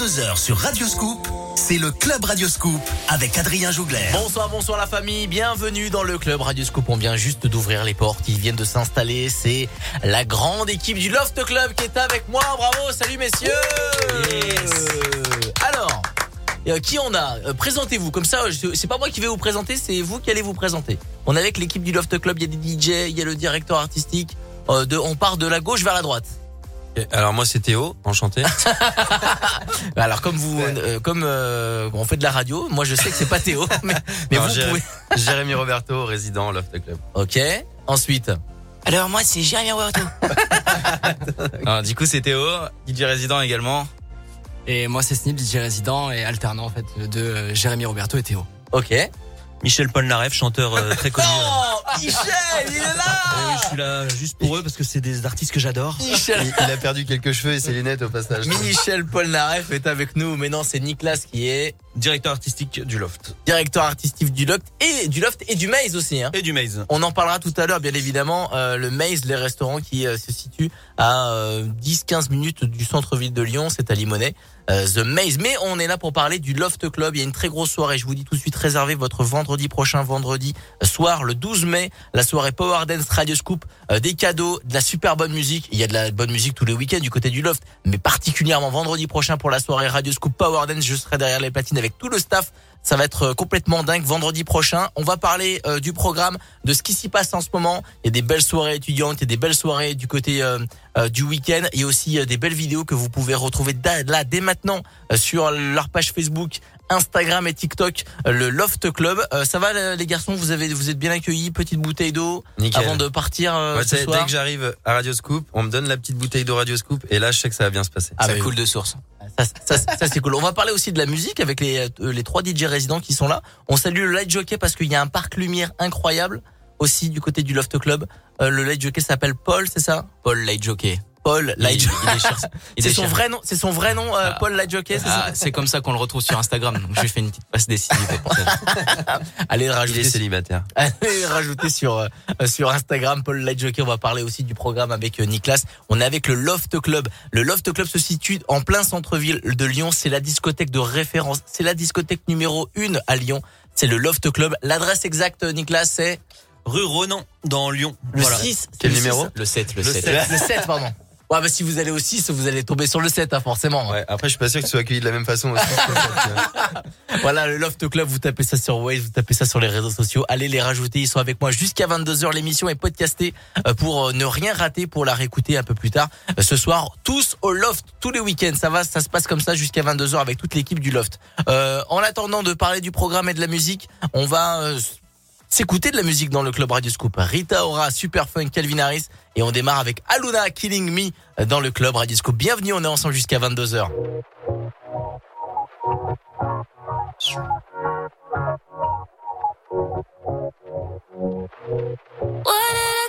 22h sur Radio Scoop, c'est le Club Radio Scoop avec Adrien Jougler. Bonsoir, bonsoir la famille, bienvenue dans le Club Radio Scoop. On vient juste d'ouvrir les portes, ils viennent de s'installer. C'est la grande équipe du Loft Club qui est avec moi. Bravo, salut messieurs. Alors, euh, qui on a? Euh, Présentez-vous, comme ça, je- c'est pas moi qui vais vous présenter, c'est vous qui allez vous présenter. On est avec l'équipe du Loft Club, il y a des DJ, il y a le directeur artistique. Euh, de, on part de la gauche vers la droite. Alors moi c'est Théo, enchanté. Alors comme vous, euh, comme euh, on fait de la radio, moi je sais que c'est pas Théo, mais, mais Non, vous Jéré- pouvez. Jérémy Roberto, résident Loft Club. Ok. Ensuite. Alors moi c'est Jérémy Roberto. Alors, du coup, c'est Théo, DJ résident également. Et moi c'est Snip, DJ résident et alternant en fait de euh, Jérémy Roberto et Théo. Ok. Michel Polnareff, chanteur euh, très connu. Oh, Michel, il est là. je suis là juste pour eux parce que c'est des artistes que j'adore. Michel. Il, il a perdu quelques cheveux et ses lunettes au passage. Michel Polnareff est avec nous. Mais non, c'est Nicolas qui est Directeur artistique du Loft. directeur artistique du Loft et du Loft et du Maze aussi. Hein. Et du Maze. On en parlera tout à l'heure, bien évidemment. Euh, le Maze, les restaurants qui euh, se situent à euh, 10-15 minutes du centre-ville de Lyon, c'est à Limonest. Euh, The Maze. Mais on est là pour parler du Loft Club. Il y a une très grosse soirée. Je vous dis tout de suite, réservez votre vendredi prochain, vendredi soir, le 12 mai. La soirée Power Dance Radio Scoop. Des cadeaux, de la super bonne musique. Il y a de la bonne musique tous les week-ends du côté du Loft. Mais particulièrement vendredi prochain pour la soirée Radio Scoop Power Dance. Je serai derrière les platines avec tout le staff. Ça va être euh, complètement dingue vendredi prochain. On va parler euh, du programme, de ce qui s'y passe en ce moment. Il y a des belles soirées étudiantes, il y a des belles soirées du côté euh, euh, du week-end. Il y a aussi des belles vidéos que vous pouvez retrouver là dès maintenant sur leur page Facebook. Instagram et TikTok, le Loft Club. Ça va les garçons, vous avez vous êtes bien accueillis, petite bouteille d'eau? Avant de partir Ouais, ce soir. dès que j'arrive à Radio Scoop, on me donne la petite bouteille de Radio Scoop et là je sais que ça va bien se passer. Ah ça bah, coule de source. Ça, ça, ça, c'est cool. On va parler aussi de la musique avec les, euh, les trois DJ résidents qui sont là. On salue le Light Jockey parce qu'il y a un parc lumière incroyable aussi du côté du Loft Club. Euh, le Light Jockey s'appelle Paul, c'est ça? Paul Light Jockey. Paul Il, Light il Jockey. est cher- il C'est est son vrai nom, c'est son vrai nom, euh, Ah. Paul Light Jockey, c'est Ah, ça c'est comme ça qu'on le retrouve sur Instagram. Donc je lui fais une petite passe décisive. Allez le Il rajouter. est célibataire. Allez rajouter sur euh, sur Instagram Paul Light Jockey. On va parler aussi du programme avec euh, Nicolas. On est avec le Loft Club. Le Loft Club se situe en plein centre-ville de Lyon. C'est la discothèque de référence. C'est la discothèque numéro une à Lyon. C'est le Loft Club. L'adresse exacte, Nicolas, c'est Rue Ronan, dans Lyon. le Voilà. 6. Quel le numéro 6. Le 7, le, Le 7. sept. Le 7, pardon. Ouais, bah si vous allez au 6, vous allez tomber sur le 7, hein, forcément. Ouais, après je suis pas sûr que tu sois accueilli de la même façon aussi. Voilà, le Loft Club, vous tapez ça sur Waze, vous tapez ça sur les réseaux sociaux. Allez les rajouter, ils sont avec moi jusqu'à 22h. L'émission est podcastée euh, pour euh, ne rien rater, pour la réécouter un peu plus tard. Euh, Ce soir, tous au Loft, tous les week-ends. Ça va, ça se passe comme ça jusqu'à 22h avec toute l'équipe du Loft. Euh, en attendant de parler du programme et de la musique, on va euh, s'écouter de la musique dans le Club Radio Scoop. Rita Ora, Super Fun, Calvin Harris. Et on démarre avec Aluna Killing Me dans le Club Radio Scoop. Bienvenue, on est ensemble jusqu'à 22h. What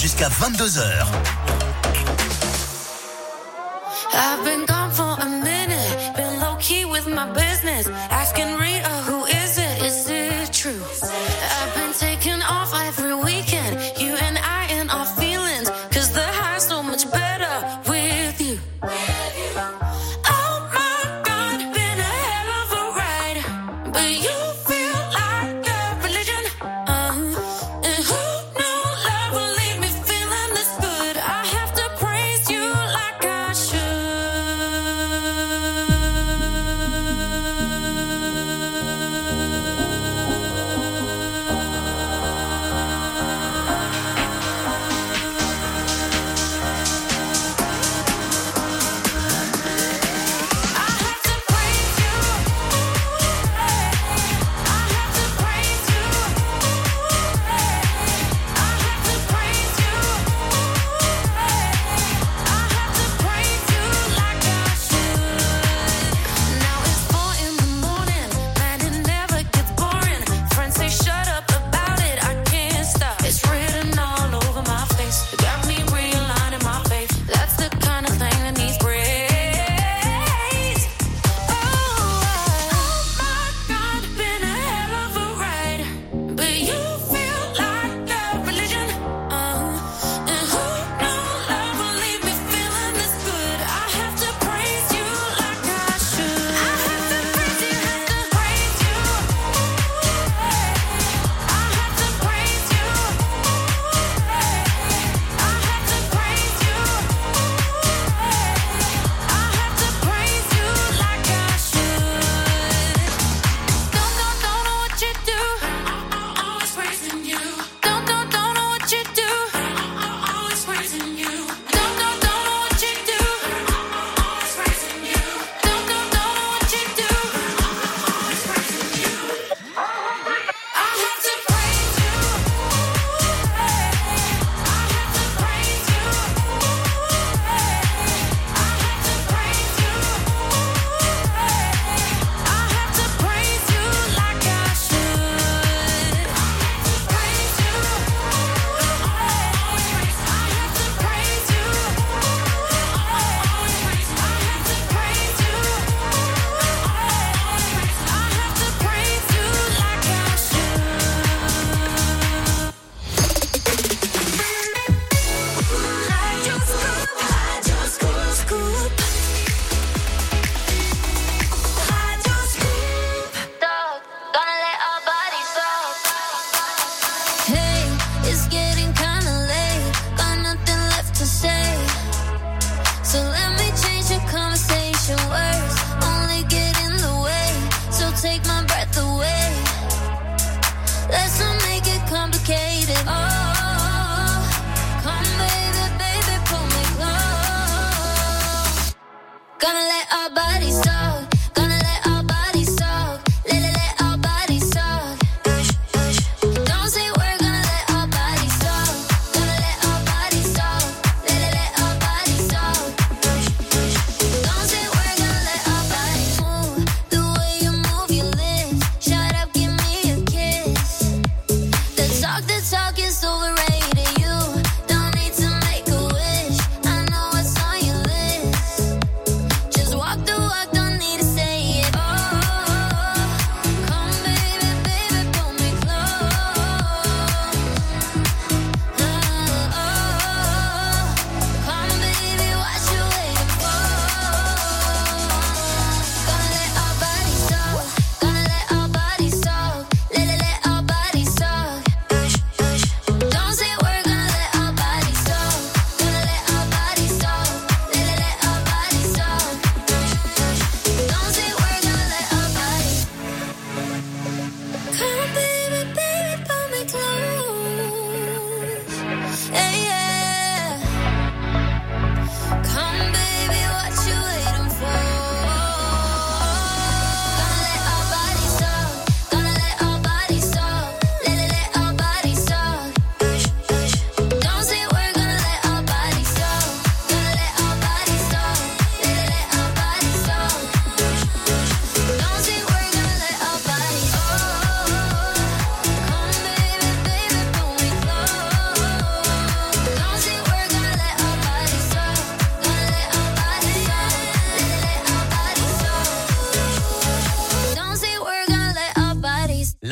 jusqu'à 22h.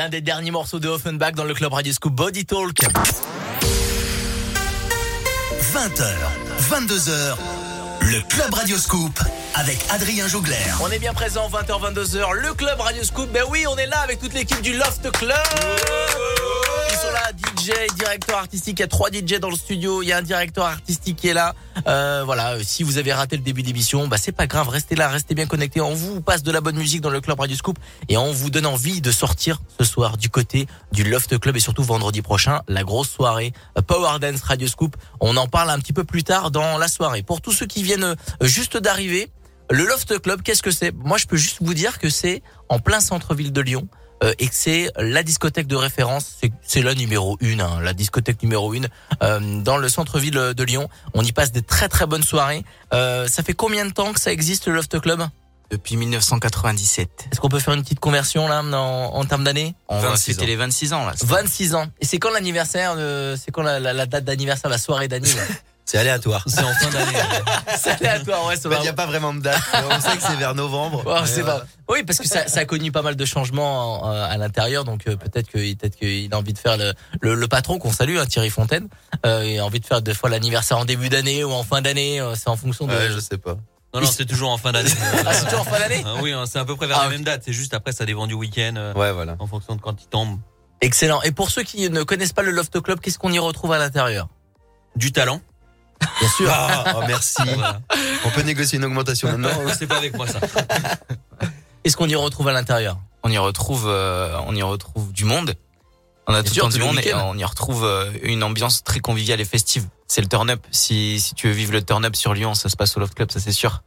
Un des derniers morceaux de Offenbach dans le club Radio Scoop Body Talk. 20h, 22h, le Club Radioscoop avec Adrien Jougler. On est bien présent 20h 22h le club Radio Scoop. Ben oui, on est là avec toute l'équipe du Loft Club. Directeur artistique. Il y a trois DJ dans le studio. Il y a un directeur artistique qui est là. Euh, voilà, euh, si vous avez raté le début d'émission, bah c'est pas grave, restez là, restez bien connectés. On vous passe de la bonne musique dans le club Radio Scoop et on vous donne envie de sortir ce soir du côté du Loft Club et surtout vendredi prochain, la grosse soirée euh, Power Dance Radio Scoop. On en parle un petit peu plus tard dans la soirée. Pour tous ceux qui viennent juste d'arriver, le Loft Club, qu'est-ce que c'est? Moi, je peux juste vous dire que c'est en plein centre-ville de Lyon. Euh, et que c'est la discothèque de référence, c'est- c'est la numéro une, hein, la discothèque numéro une euh, dans le centre-ville de Lyon. On y passe des très très bonnes soirées. Euh, ça fait combien de temps que ça existe le Loft Club? Depuis 1997. Est-ce qu'on peut faire une petite conversion là en, en termes d'années On va 26 fêter ans. les 26 ans là. 26 ans. Et c'est quand l'anniversaire de- C'est quand la, la- la date d'anniversaire, la soirée là? C'est aléatoire. C'est en fin d'année. C'est aléatoire, ouais, ça Il va. n'y a pas vraiment de date. On sait que c'est vers novembre. Oh, c'est voilà. pas. Oui, parce que ça, ça a connu pas mal de changements en- à l'intérieur, donc euh, peut-être que peut-être qu'il a envie de faire le, le, le patron qu'on salue, hein, Thierry Fontaine, euh, il a envie de faire des fois l'anniversaire en début d'année ou en fin d'année, euh, c'est en fonction de. Ouais, je sais pas. Non, non, c'est toujours en fin d'année. Ah, c'est toujours en fin d'année. Ah oui, hein, c'est à peu près vers Ah, la même date. C'est juste après, ça dépend du week-end, euh, Ouais, voilà. en fonction de quand il tombe. Excellent. Et pour ceux qui ne connaissent pas le Loft Club, qu'est-ce qu'on y retrouve à l'intérieur? Du talent. Bien sûr. Ah, oh, merci. Voilà. On peut négocier une augmentation maintenant. Non, c'est pas avec moi ça. Qu'est-ce qu'on y retrouve à l'intérieur? On y retrouve, euh, on y retrouve du monde. On a tout sûr, le temps tous du monde et on y retrouve euh, une ambiance très conviviale et festive. C'est le turn up. Si, si tu veux vivre le turn up sur Lyon, ça se passe au Love Club, ça c'est sûr.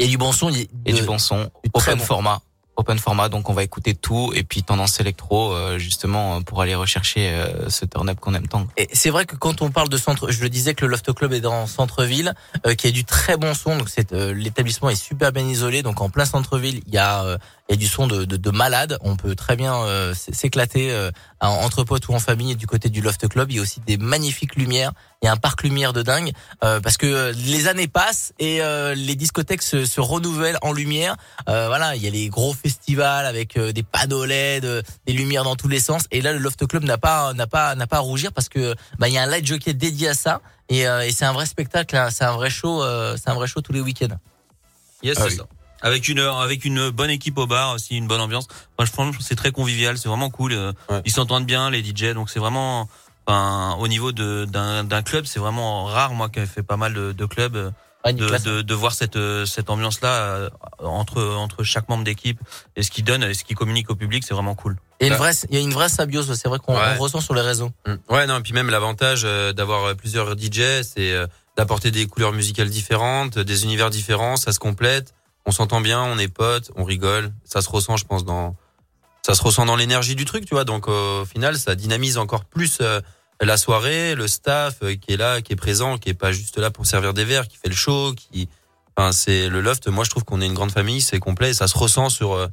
Et du bon son. il y a- Et de- du bon son, open bon. format. Open format, donc on va écouter tout et puis tendance électro euh, justement euh, pour aller rechercher euh, ce turn up qu'on aime tant. Et c'est vrai que quand on parle de centre, je le disais que le Loft Club est dans centre-ville, euh, qui a du très bon son. Donc c'est euh, l'établissement est super bien isolé. Donc en plein centre-ville, il y a euh, il y a du son de, de, de malade. On peut très bien euh, s'éclater euh, en- entre potes ou en famille. Et du côté du Loft Club, il y a aussi des magnifiques lumières. Il y a un parc lumière de dingue euh, parce que euh, les années passent et euh, les discothèques se, se renouvellent en lumière. Euh, voilà, il y a les gros festivals avec euh, des panneaux LED, euh, des lumières dans tous les sens. Et là, le Loft Club n'a pas n'a pas n'a pas à rougir parce que bah il y a un light jockey dédié à ça et, euh, et c'est un vrai spectacle, hein. c'est un vrai show, euh, c'est un vrai show tous les week-ends. Yes, Ah c'est oui. ça. Avec une avec une bonne équipe au bar aussi, une bonne ambiance. Moi, je pense que c'est très convivial, c'est vraiment cool. euh, Ouais. Ils s'entendent bien les DJ, donc c'est vraiment. Enfin, au niveau de d'un club, c'est vraiment rare. Moi, qui ai fait pas mal de, de clubs, euh, Ouais, de, de, de voir cette euh, cette ambiance là entre entre chaque membre d'équipe et ce qu'ils donne et ce qu'ils communique au public, c'est vraiment cool. il y a une vraie, il y a une vraie symbiose. C'est vrai qu'on Ouais. ressent sur les réseaux. Mm. Ouais, non, et puis même l'avantage euh, d'avoir euh, plusieurs DJ, c'est euh, d'apporter des couleurs musicales différentes, euh, des univers différents, ça se complète, on s'entend bien, on est potes, on rigole, ça se ressent, je pense, dans ça se ressent dans l'énergie du truc, tu vois. Donc au final, ça dynamise encore plus euh, la soirée, le staff euh, qui est là, qui est présent, qui est pas juste là pour servir des verres, qui fait le show, qui enfin c'est le loft. Moi, je trouve qu'on est une grande famille, c'est complet, et ça se ressent sur euh,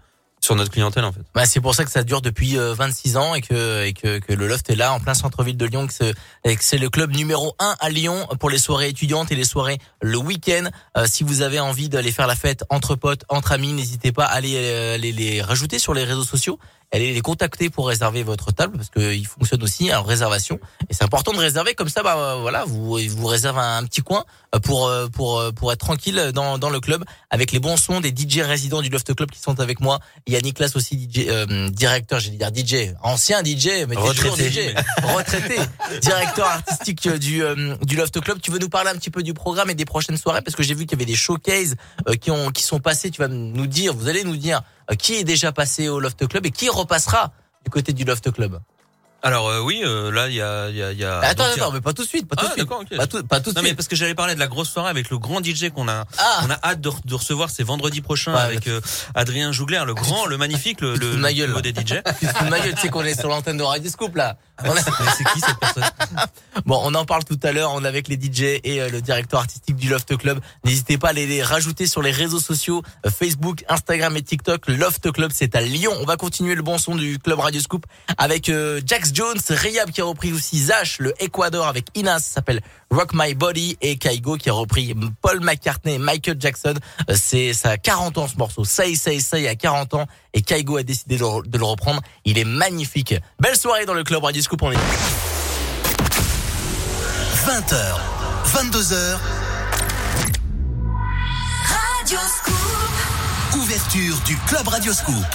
sur notre clientèle en fait. Bah, c'est pour ça que ça dure depuis euh, 26 ans et que, et que, que le Loft est là en plein centre-ville de Lyon, et que c'est le club numéro un à Lyon pour les soirées étudiantes et les soirées le week-end. Euh, si vous avez envie d'aller faire la fête entre potes, entre amis, n'hésitez pas à aller euh, les, les rajouter sur les réseaux sociaux. Allez les contacter pour réserver votre table parce qu'ils fonctionnent aussi en réservation. Et c'est important de réserver comme ça bah euh, voilà vous vous réservez un, un petit coin euh, pour euh, pour pour être tranquille dans dans le club avec les bons sons des DJ résidents du Loft Club qui sont avec moi. Il y a Nicolas aussi DJ euh, directeur j'allais dire DJ ancien DJ mais Retraité. DJ retraité. Directeur artistique du euh, du Loft Club. Tu veux nous parler un petit peu du programme et des prochaines soirées? Parce que j'ai vu qu'il y avait des showcases euh, qui ont qui sont passés. Tu vas nous dire vous allez nous dire qui est déjà passé au Loft Club et qui repassera du côté du Loft Club Alors euh, oui, euh, là il y a y a, y a attends donc, a- attends mais pas tout de suite pas tout Ah, de suite d'accord, ok. pas tout pas tout de Non mais suite parce que j'allais parler de la grosse soirée avec le grand DJ qu'on a ah on a hâte de, re- de recevoir c'est vendredi prochain Ouais, avec euh, Adrien Jougler, le grand, le magnifique, le, le, le là. des DJ. tu sais qu'on est sur l'antenne de Radio Scoop là. Ah, c'est qui cette personne Bon, on en parle tout à l'heure. On est avec les DJ et euh, le directeur artistique du Loft Club. N'hésitez pas à les, les rajouter sur les réseaux sociaux euh, Facebook, Instagram et TikTok. Loft Club, c'est à Lyon. On va continuer le bon son du Club Radio Scoop avec euh, Jax Jones, Riyab qui a repris aussi Zach, le Ecuador avec Inas, s'appelle Rock My Body et Kaigo qui a repris Paul McCartney, Michael Jackson. C'est ça a 40 ans ce morceau. Say Say Say à 40 ans et Kaigo a décidé de le reprendre. Il est magnifique. Belle soirée dans le club Radio Scoop. On est 20h, 22h. Radio Scoop. Ouverture du club Radio Scoop.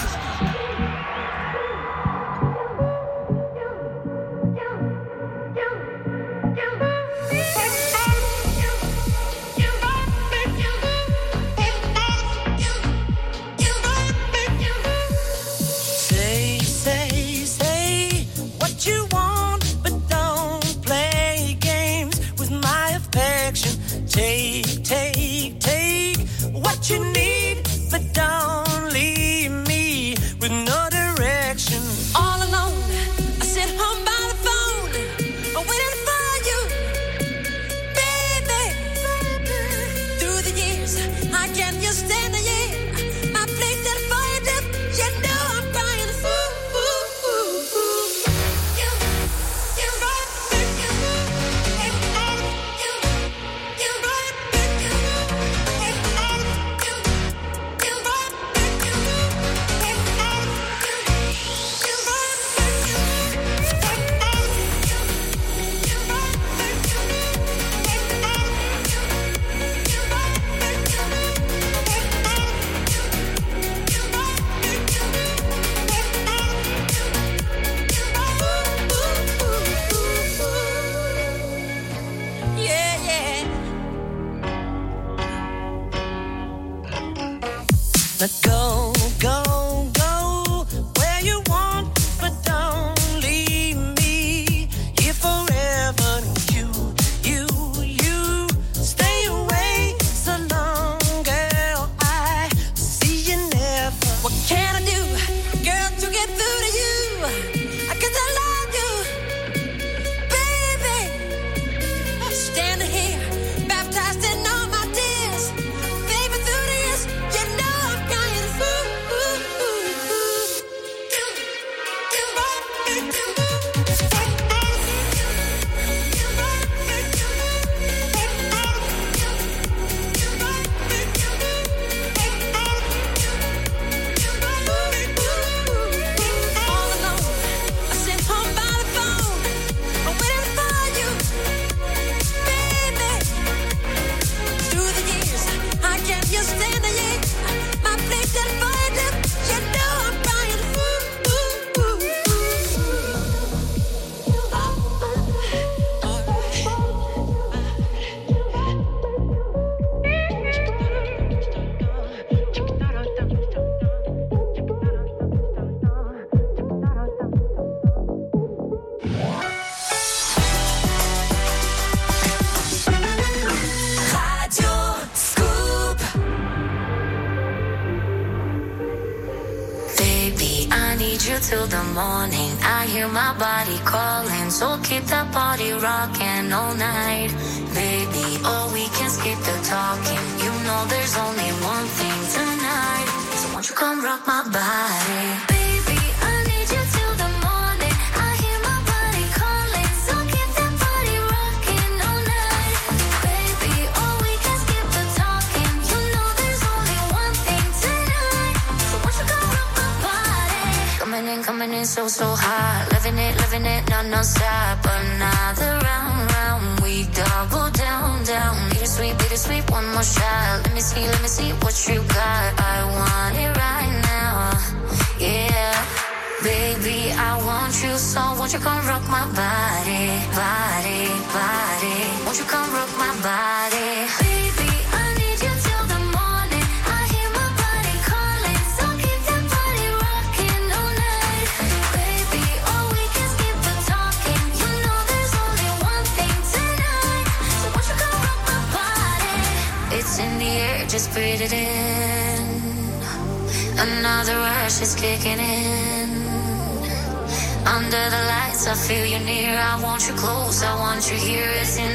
to hear is in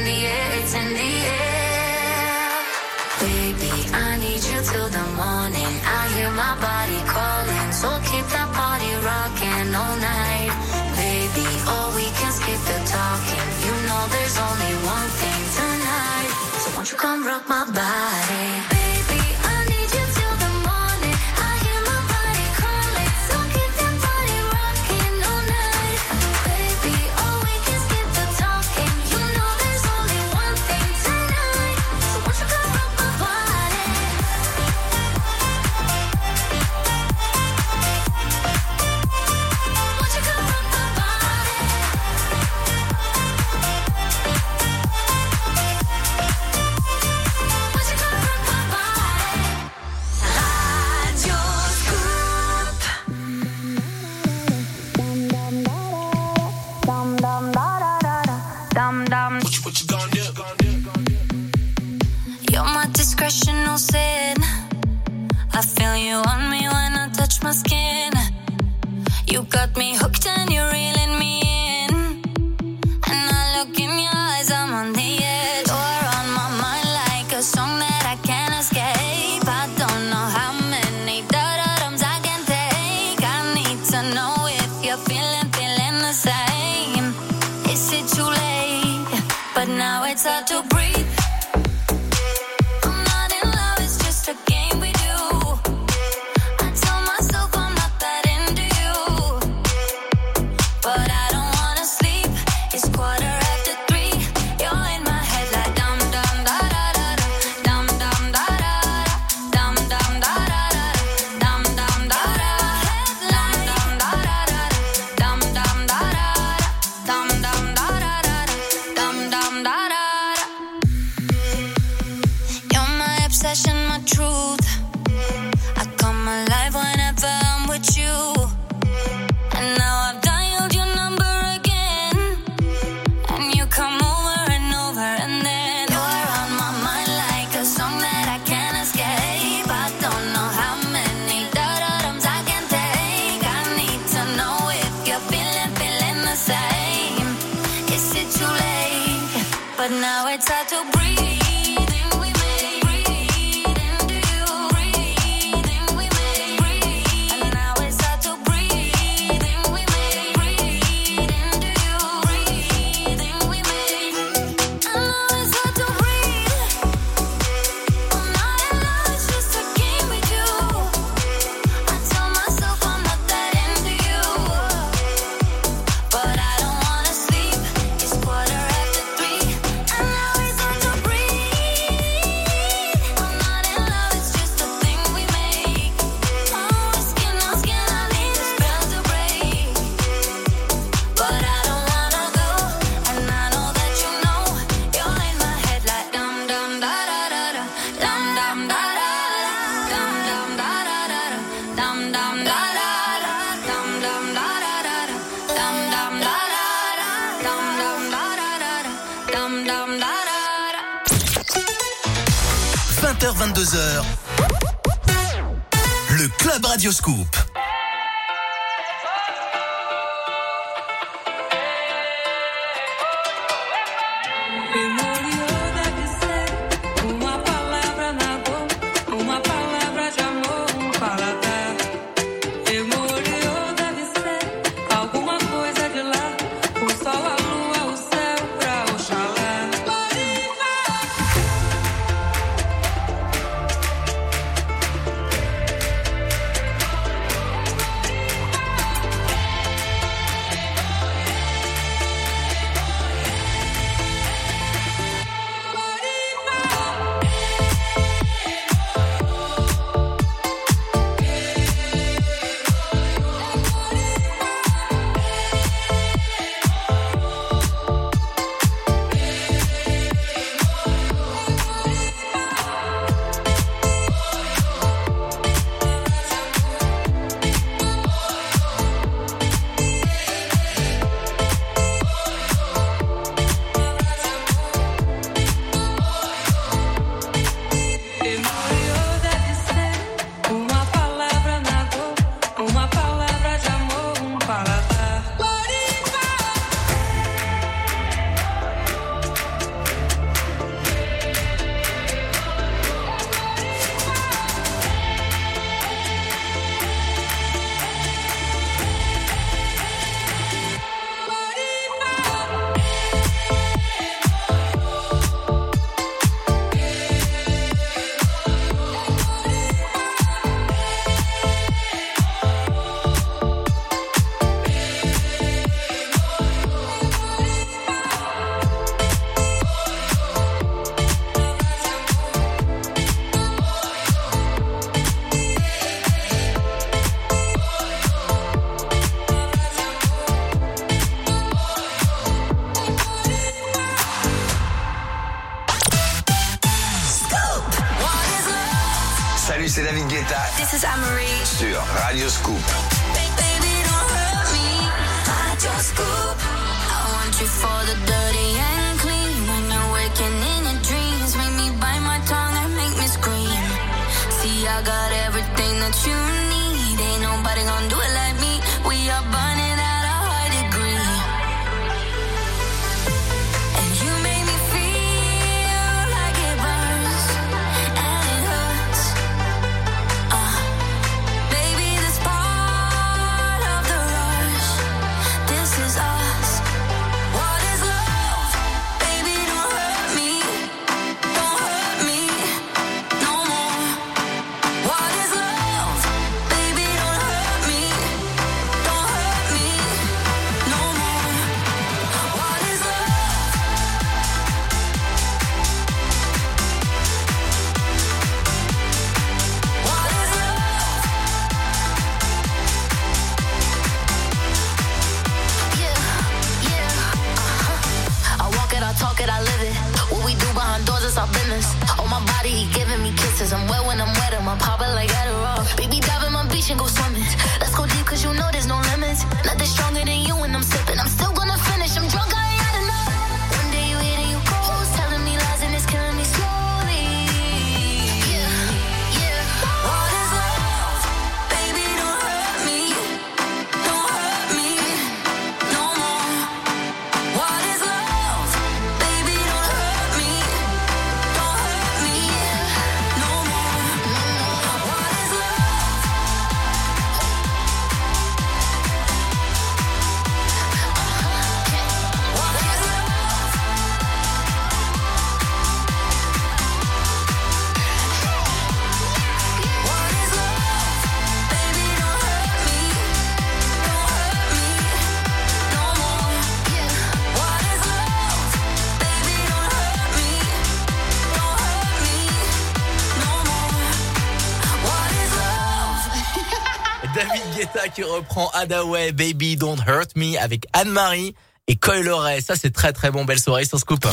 qui reprend Adaway, Baby Don't Hurt Me avec Anne-Marie et Ray. Ça, c'est très très bon. Belle soirée sur Scoop.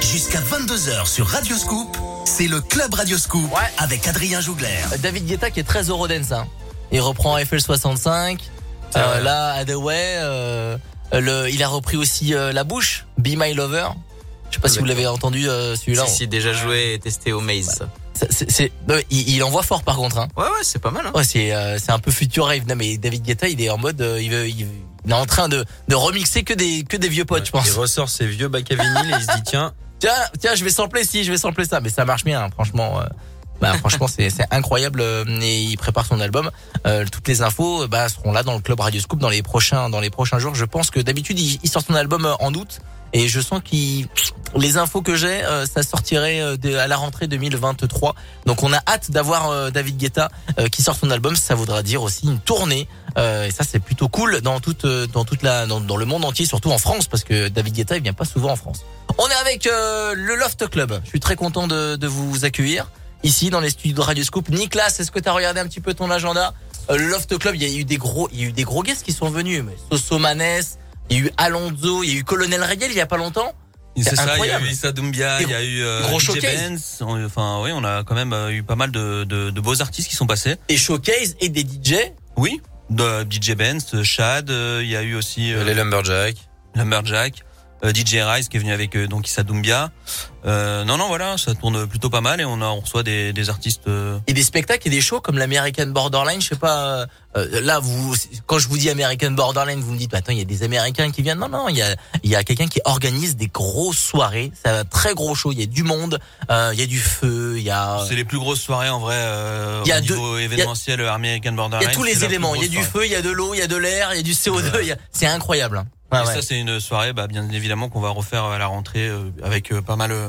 Jusqu'à 22h sur Radio Scoop, c'est le Club Radio Scoop avec Adrien Jougler. David Guetta qui est très Eurodance. Hein. Il reprend FL65. Euh, là, Adaway, euh, le, il a repris aussi euh, La Bouche, Be My Lover. Je sais pas si vous l'avez entendu euh, celui-là. Si, si, déjà joué et testé au Maze. C'est- c'est- c'est- ouais, il, il envoie fort par contre. Hein. Ouais, ouais, c'est pas mal. Hein. Ouais, c'est euh, c'est un peu future rave. Non, mais David Guetta, il est en mode, euh, il, veut, il, il est en train de, de remixer que des que des vieux potes, je pense. Il ressort ses vieux bacs à vinyle et il se dit tiens, Tiens, tiens, je vais sampler si, je vais sampler ça, mais ça marche bien, hein, franchement. euh, bah, franchement, c'est c'est incroyable euh, et il prépare son album. Euh, toutes les infos bah, seront là dans le club Radio Scoop dans les prochains dans les prochains jours. Je pense que d'habitude il, il sort son album euh, en août et je sens qu'il les infos que j'ai, euh, ça sortirait euh, à la rentrée 2023. Donc on a hâte d'avoir euh, David Guetta qui sort son album. Ça voudra dire aussi une tournée. Et ça c'est plutôt cool dans toute dans toute la dans, le monde entier, surtout en France parce que David Guetta il vient pas souvent en France. On est avec le Loft Club. Je suis très content de, vous accueillir ici dans les studios de Radio Scoop. Nicolas, est-ce que tu as regardé un petit peu ton agenda? Le Loft Club, il y a eu des gros, il y a eu des gros guests qui sont venus. Mais Soso il y a eu Alonso, il y a eu Colonel Rayel il y a pas longtemps. C'est ça, il y a eu Issa Doumbia, il y a eu euh, Gros. Benz. On- Enfin, oui, on a quand même euh, eu pas mal de, de, de beaux artistes qui sont passés. Et showcase et des DJ. Oui, de DJ Benz, Chad, euh, il y a eu aussi euh, les Lumberjacks. Lumberjack, euh, DJ Rise qui est venu avec euh, donc Issa Doumbia. Euh, non, non, voilà, ça tourne plutôt pas mal et on, a, on reçoit des, des artistes. euh, Et des spectacles et des shows comme l'American Borderline, je sais pas. euh, euh, là, vous, quand je vous dis American Borderline, vous me dites, attends, il y a des Américains qui viennent. Non, non, il y a, il y a quelqu'un qui organise des grosses soirées. C'est un très gros show. Il y a du monde, euh, il y a du feu, il y a. C'est les plus grosses soirées en vrai euh, Il y a au niveau il y a- événementiel American Il Borderline. y a tous les éléments. Il y a du feu, il y a de l'eau, il y a de l'air, il y a du CO2. il y a- C'est incroyable. Ouais, et ouais. ça, c'est une soirée, bah, bien évidemment, qu'on va refaire à la rentrée euh, avec euh, pas mal euh,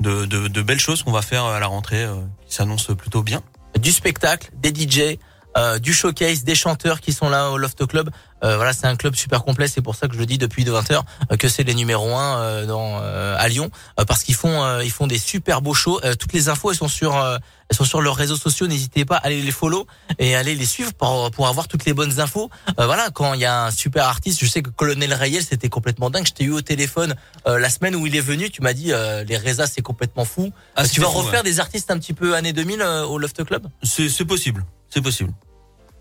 de, de, de belles choses qu'on va faire à la rentrée euh, qui s'annoncent plutôt bien. du spectacle, des DJ, euh, du showcase, des chanteurs qui sont là au Loft Club. Euh, voilà, c'est un club super complet. C'est pour ça que je dis depuis de 20 heures euh, que c'est les numéros 1 euh, dans euh, à Lyon euh, parce qu'ils font euh, ils font des super beaux shows. Euh, toutes les infos elles sont sur euh, elles sont sur leurs réseaux sociaux. N'hésitez pas à aller les follow et aller les suivre pour pour avoir toutes les bonnes infos. Euh, voilà, quand il y a un super artiste, je sais que Colonel Rayel c'était complètement dingue. Je t'ai eu au téléphone euh, la semaine où il est venu. Tu m'as dit euh, les Reza c'est complètement fou. Ah, tu vas fou, refaire ouais. des artistes un petit peu années 2000 euh, au Loft Club? C'est possible, c'est possible.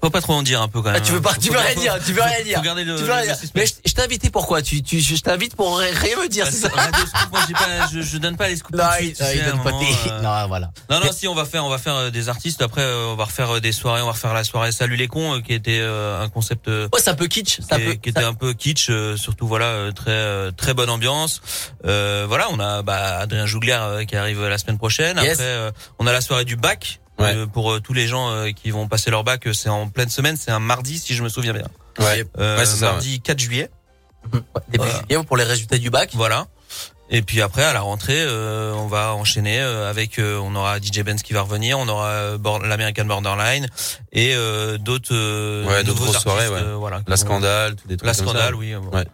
Faut pas trop en dire un peu quand même. Ah, tu veux pas, Faut- tu veux rien dire, tu veux rien dire. Le, Tu veux rien dire. Mais je, je t'ai invité pourquoi? Tu, tu, je t'invite pour rien me dire. c'est ça? Scoop, moi, pas, je, je donne pas les scoops. Non, tout de il, suite, non, tu il sais, à donne un pas moment, tes- euh, Non, voilà. Non, non, si on va faire, on va faire euh, des artistes. Après, euh, on va refaire des soirées. On va refaire la soirée Salut les cons, qui était un concept Ouais, c'est un peu kitsch. Ça peut, qui était un peu kitsch, surtout voilà, très très bonne ambiance. Euh, voilà, on a bah, Adrien Jougler euh, qui arrive la semaine prochaine. Yes. Après, on a la soirée du bac. Ouais. euh, pour euh, tous les gens euh, qui vont passer leur bac, euh, c'est en pleine semaine, c'est un mardi si je me souviens bien. Ouais. Euh, Ouais, c'est ça, mardi 4 juillet. Ouais, début Voilà. juillet pour les résultats du bac. Voilà. Et puis après, à la rentrée, euh, on va enchaîner euh, avec, euh, on aura DJ Benz qui va revenir, on aura euh, Bor- l'American Borderline et euh, d'autres euh, Ouais, d'autres nouveaux grosses soirées, ouais. euh, voilà, La scandale, tout des trucs La comme ça. scandale, oui. euh, Ouais.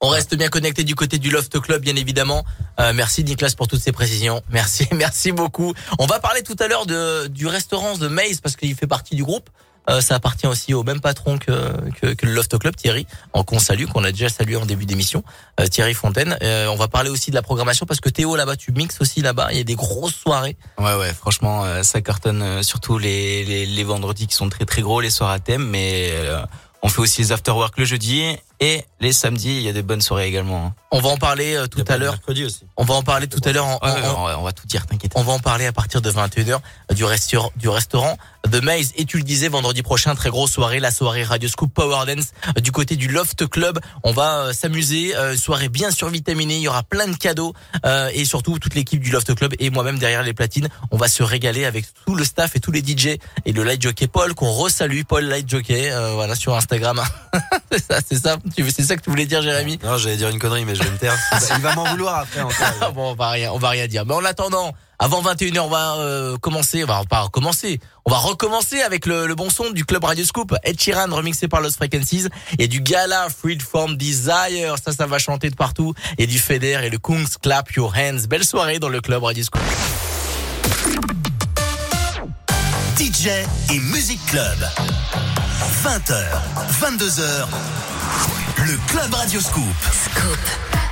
On reste bien connecté du côté du Loft Club, bien évidemment. Euh, merci Nicolas pour toutes ces précisions. Merci, merci beaucoup. On va parler tout à l'heure de du restaurant de Maze parce qu'il fait partie du groupe. Euh, ça appartient aussi au même patron que, que, que le Loft Club, Thierry, en qu'on salue, qu'on a déjà salué en début d'émission, euh, Thierry Fontaine. Euh, on va parler aussi de la programmation parce que Théo là-bas, tu mixes aussi là-bas. Il y a des grosses soirées. Ouais, ouais, franchement, euh, ça cartonne euh, surtout les, les, les vendredis qui sont très très gros, les soirs à thème, mais euh, on fait aussi les afterwork le jeudi et les samedis, il y a des bonnes soirées également. hein. On va en parler euh, tout à l'heure. Mercredi aussi. On va en parler tout à l'heure. en- Ouais, en- ouais, en- on, va, tout dire, t'inquiète. On va en parler à partir de 21h du restaurant du restaurant The Maze et tu le disais vendredi prochain très grosse soirée la soirée Radio Scoop Power Dance euh, du côté du Loft Club on va euh, s'amuser euh, soirée bien survitaminée il y aura plein de cadeaux euh, et surtout toute l'équipe du Loft Club et moi-même derrière les platines on va se régaler avec tout le staff et tous les DJ et le light jockey Paul qu'on resalue Paul light jockey euh, voilà sur Instagram c'est ça c'est ça c'est ça que tu voulais dire Jérémy Non, j'allais dire une connerie, mais je vais me taire. Il va m'en vouloir après encore. ah bon, on va rien, on va rien dire. Mais en attendant, avant 21h, on va euh, commencer, on va pas recommencer, on va recommencer avec le, le bon son du club Radio Scoop. Ed Sheeran remixé par Lost Frequencies et du Gala Freed from Desire. Ça, ça va chanter de partout. Et du Feder et le Kungs Clap Your Hands. Belle soirée dans le club Radio Scoop. DJ et Music Club. 20h, 22h. Le Club Radio Scoop. Clap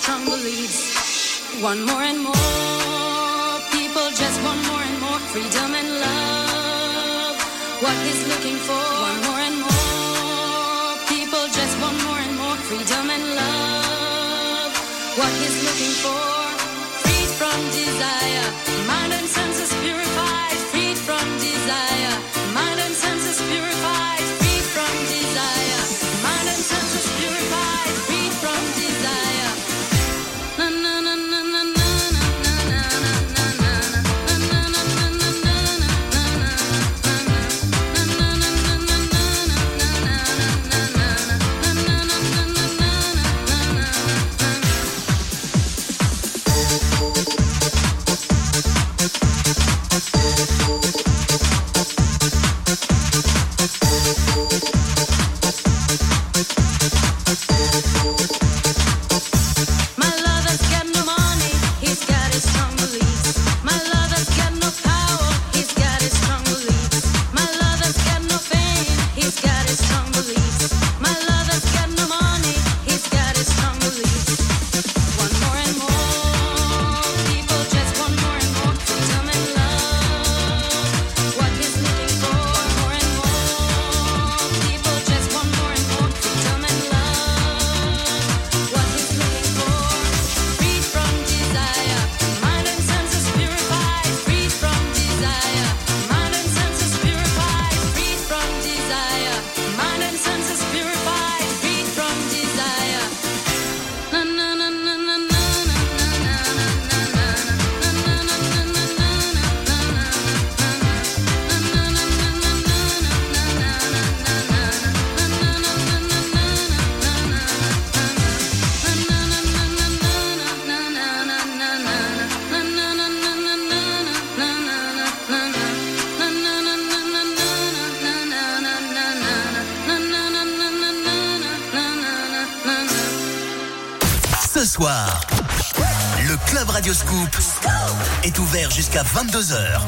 strong beliefs. One more and more people just want more and more freedom and love. What is looking for? One more and more people just want more and more freedom and love. What is looking for? Le Club Radio Scoop est ouvert jusqu'à 22h.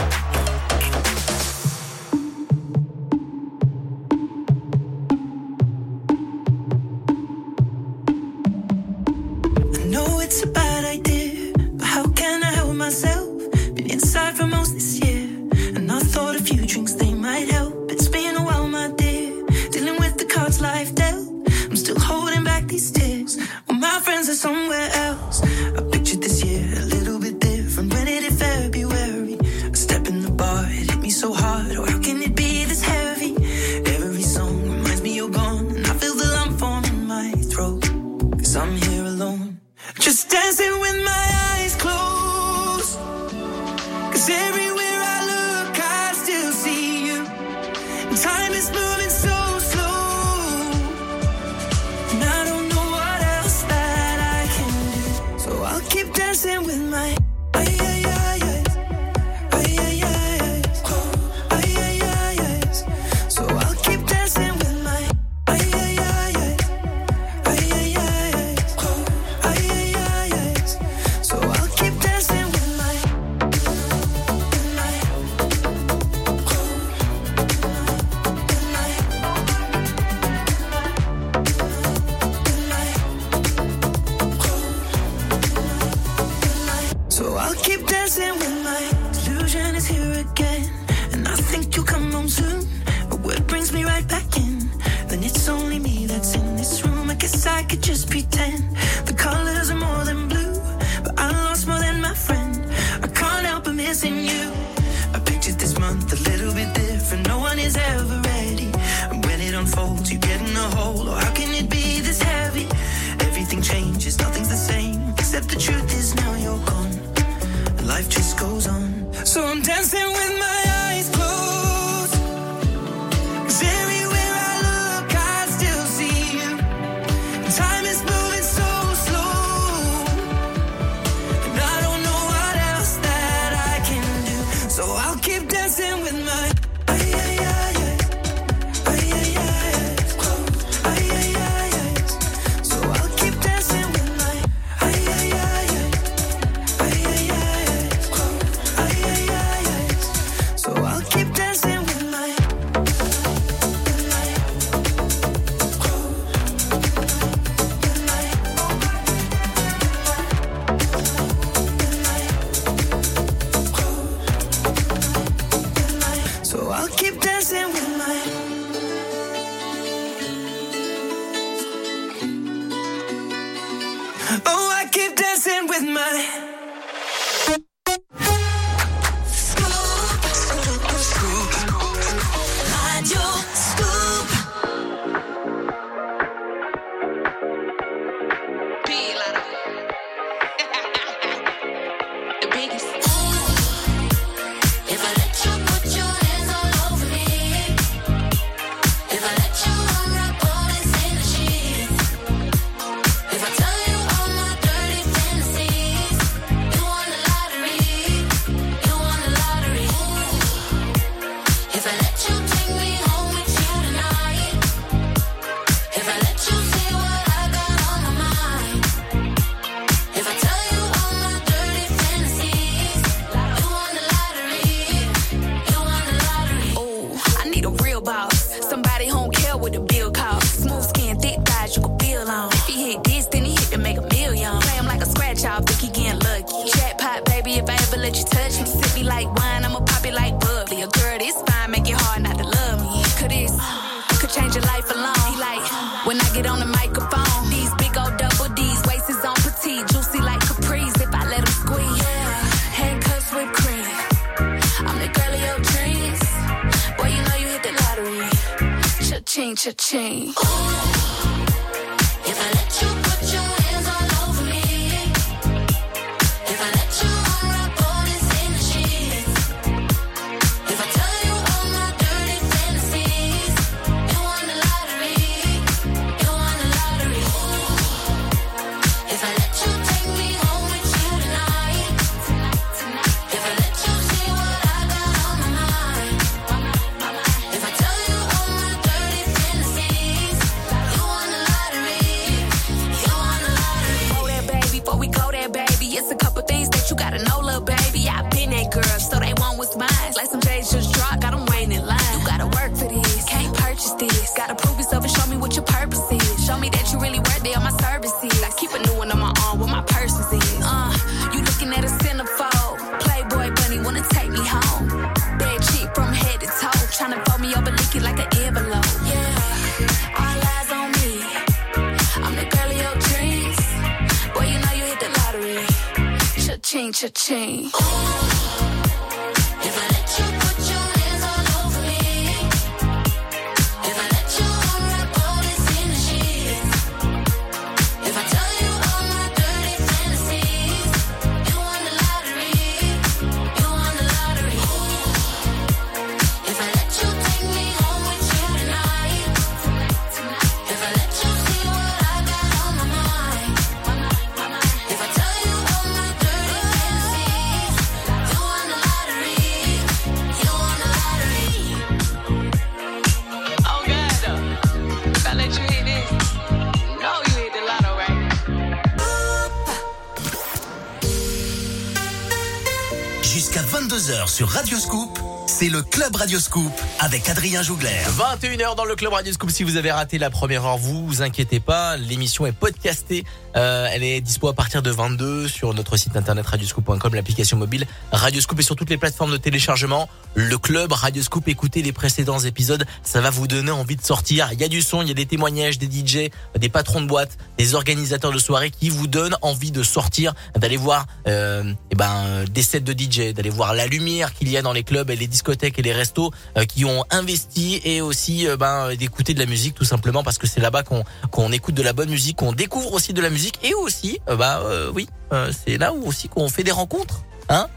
Club Radioscoop avec Adrien Jougler. 21h dans le Club Radio Scoop. Si vous avez raté la première heure, vous vous inquiétez pas. L'émission est podcastée. Euh, elle est dispo à partir de 22 sur notre site internet radioscoop.com, l'application mobile Radioscoop et sur toutes les plateformes de téléchargement. Le Club Radioscoop. Écoutez les précédents épisodes. Ça va vous donner envie de sortir. Il y a du son, il y a des témoignages, des DJ, des patrons de boîtes, des organisateurs de soirées qui vous donnent envie de sortir, d'aller voir euh, eh ben, des sets de DJ, d'aller voir la lumière qu'il y a dans les clubs et les discothèques et les restos euh, qui ont investi et aussi euh, ben, d'écouter de la musique tout simplement parce que c'est là-bas qu'on qu'on écoute de la bonne musique, qu'on découvre aussi de la musique et aussi, euh, euh, oui, euh, c'est là où aussi qu'on fait des rencontres, hein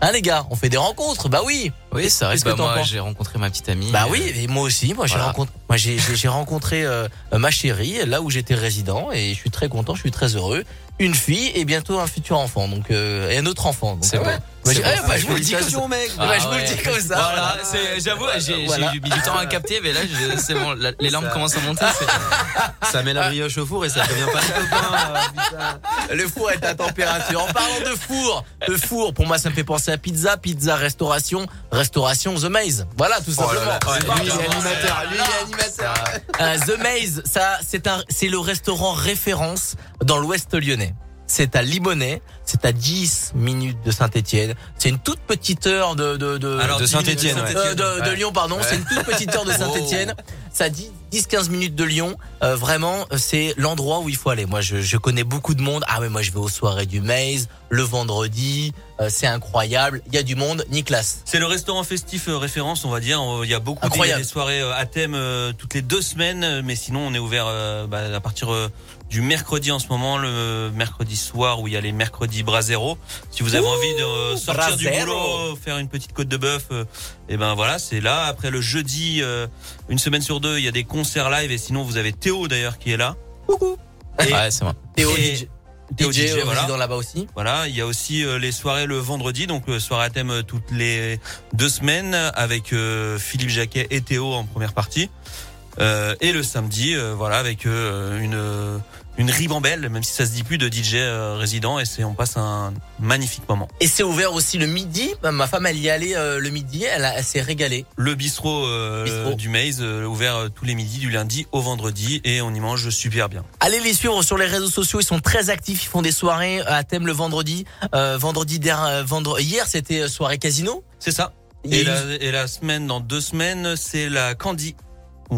Hein les gars, on fait des rencontres, bah oui. Oui, vrai que que bah, moi j'ai rencontré ma petite amie. Bah euh, oui, et moi aussi, moi j'ai voilà. rencontré, moi j'ai rencontré euh, ma chérie là où j'étais résident et je suis très content, je suis très heureux. Une fille et bientôt un futur enfant, donc euh, et un autre enfant. C'est euh, je- bah, je vous le dis comme ça. Mec. Eh bah, je vous le dis comme ça. Voilà, c'est- j'avoue, j'ai Voilà. mis du temps à capter, mais là, c'est bon, la- les larmes commencent à monter. Ça met la brioche au four et ça devient pas le copain. euh. Le four est à température. En parlant de four, le four, pour moi, ça me fait penser à pizza, pizza, restauration, restauration, The Maze. Voilà, tout Oh là simplement. là, lui, il est animateur, lui, il est animateur. The Maze, ça, c'est le restaurant référence dans l'Ouest lyonnais. C'est à Limonest, c'est à 10 minutes de Saint-Étienne. C'est une toute petite heure de de de, Alors, de 10 minutes Saint-Étienne, ouais. euh, de. Lyon, pardon. C'est une toute petite heure de Saint-Étienne. Ça dit 10-15 minutes de Lyon. Euh, vraiment, c'est l'endroit où il faut aller. Moi, je, je connais beaucoup de monde. Ah mais moi, je vais aux soirées du Maze le vendredi. Euh, c'est incroyable. Il y a du monde. Nicolas. C'est le restaurant festif euh, référence, on va dire. Il y a beaucoup de- des soirées à thème toutes les deux semaines, mais sinon on est ouvert bah, à partir du mercredi en ce moment, le mercredi soir où il y a les mercredis Brasero. Si vous avez Ouh, envie de sortir du boulot, faire une petite côte de bœuf, et ben voilà, c'est là. Après le jeudi, euh, une semaine sur deux, il y a des concerts live et sinon vous avez Théo d'ailleurs qui est là. Et- Ouais, c'est moi. Théo Et- DJ, Théo DJ, DJ, euh, voilà. résident là-bas aussi. Voilà, il y a aussi euh, les soirées le vendredi, donc euh, soirée à thème euh, toutes les deux semaines avec euh, Philippe Jacquet et Théo en première partie. Euh, et le samedi, euh, voilà, avec euh, une euh, une ribambelle, même si ça se dit plus de DJ euh, résident, et c'est on passe un magnifique moment. Et c'est ouvert aussi le midi. Ma femme, elle y allait euh, le midi. Elle, s'est régalée. Le bistrot, euh, Bistrot. du Maze, euh, ouvert tous les midis, du lundi au vendredi, et on y mange super bien. Allez les suivre sur les réseaux sociaux. Ils sont très actifs. Ils font des soirées à thème le vendredi. Vendredi der- vendre- hier, c'était soirée casino. C'est ça. Et la, et la semaine, dans deux semaines, c'est la Candy.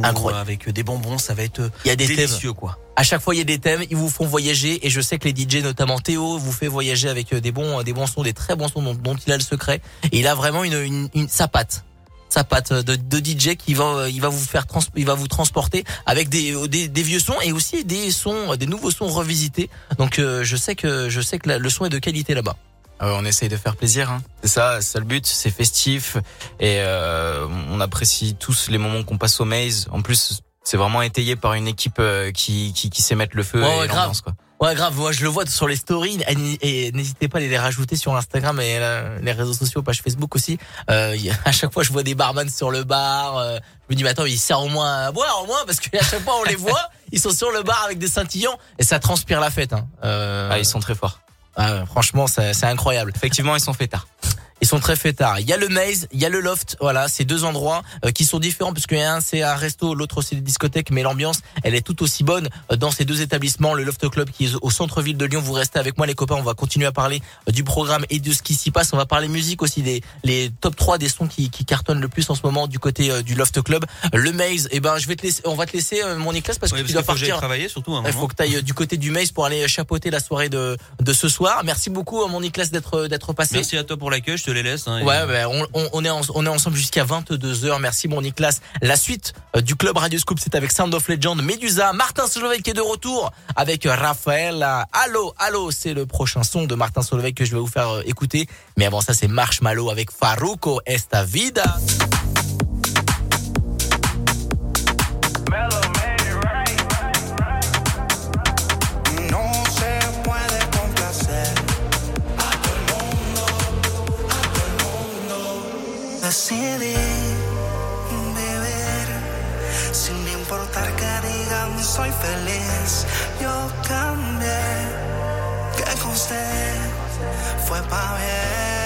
Incroyable. Avec des bonbons, ça va être Il y a des délicieux, quoi. À chaque fois, il y a des thèmes. Ils vous font voyager. Et je sais que les DJ, notamment Théo, vous fait voyager avec euh, des bons, des bons sons, des très bons sons dont, dont il a le secret. Et il a vraiment une, une, une sa patte. Sa patte de, de DJ qui va, euh, il va vous faire trans, il va vous transporter avec des, euh, des, vieux sons et aussi des sons, euh, des nouveaux sons revisités. Donc, euh, je sais que, je sais que le son est de qualité là-bas. Ah on essaye de faire plaisir. Hein. C'est ça, c'est ça le but. C'est festif et euh, on apprécie tous les moments qu'on passe au maze. En plus, c'est vraiment étayé par une équipe euh, qui, qui, qui sait mettre le feu Ouais, et ouais, l'ambiance. Quoi. Ouais, grave. Moi, je le vois sur les stories et, n'hésitez pas à les rajouter sur Instagram et euh, les réseaux sociaux, page Facebook aussi. Euh, il à chaque fois, je vois des barman sur le bar. euh, je me dis, mais attends, ils servent au moins à boire, au moins, parce qu'à chaque fois, on les voit. Ils sont sur le bar avec des scintillants et ça transpire la fête. Hein. Euh, Ah, ils sont très forts. ah, franchement, c'est c'est incroyable. Effectivement, ils sont fêtards. Ils sont très fêtards. Il y a le Maze, il y a le Loft. Voilà, ces deux endroits euh, qui sont différents puisque un c'est un resto, l'autre c'est des discothèques, mais l'ambiance elle est tout aussi bonne euh, dans ces deux établissements. Le Loft Club qui est au centre-ville de Lyon. Vous restez avec moi les copains. On va continuer à parler euh, du programme et de ce qui s'y passe. On va parler musique aussi des les top 3 des sons qui, qui cartonnent le plus en ce moment du côté du Loft Club. Le Maze, eh ben je vais te laisser, on va te laisser mon Nicolas parce Oui, que parce tu dois que partir. travailler surtout Il faut que tu ailles du côté du Maze pour aller chapeauter la soirée de de ce soir. Merci beaucoup mon Nicolas d'être d'être passé. Merci à toi pour l'accueil, les laisse. hein, Ouais, ben, on, est ensemble jusqu'à 22h. Merci mon Nicolas. La suite euh, du club Radio Scoop, c'est avec Sound of Legend, Medusa, Martin Solveig qui est de retour avec euh, Raphaël. Allô, allô, c'est le prochain son de Martin Solveig que je vais vous faire euh, écouter. Mais avant ça, c'est Marshmallow avec Faruco Esta Vida. Decidí vivir sin importar que digan soy feliz. Yo cambié, que con usted fue pa' bien.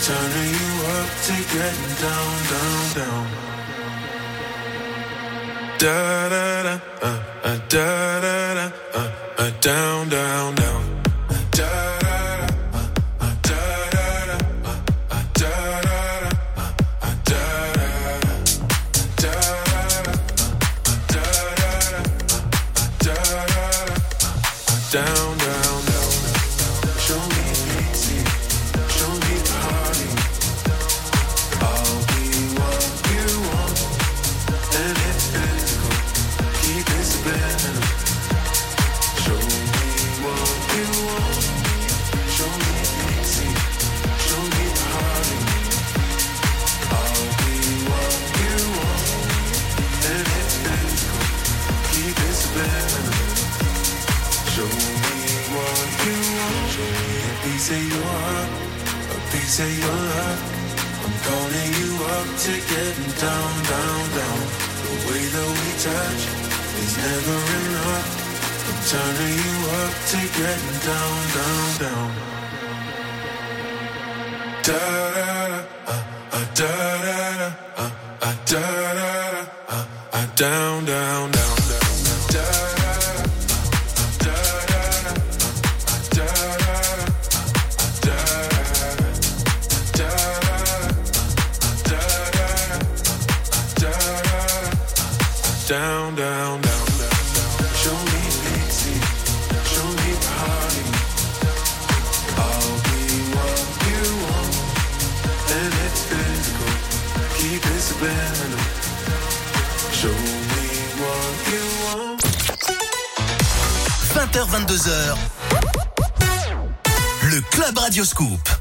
Turning you up to getting down, down, down. Da da da, uh, uh, da da da, uh, uh, down, down, down. Da da, to getting down, down, down. The way that we touch is never enough. I'm turning you up to getting down, down, down. Da da da, uh, uh, da da da, uh, uh, da da da, uh, uh, down, down, down, Down, down, down. Show me what you want. 20h, 22h. Le Club Radio Scoop.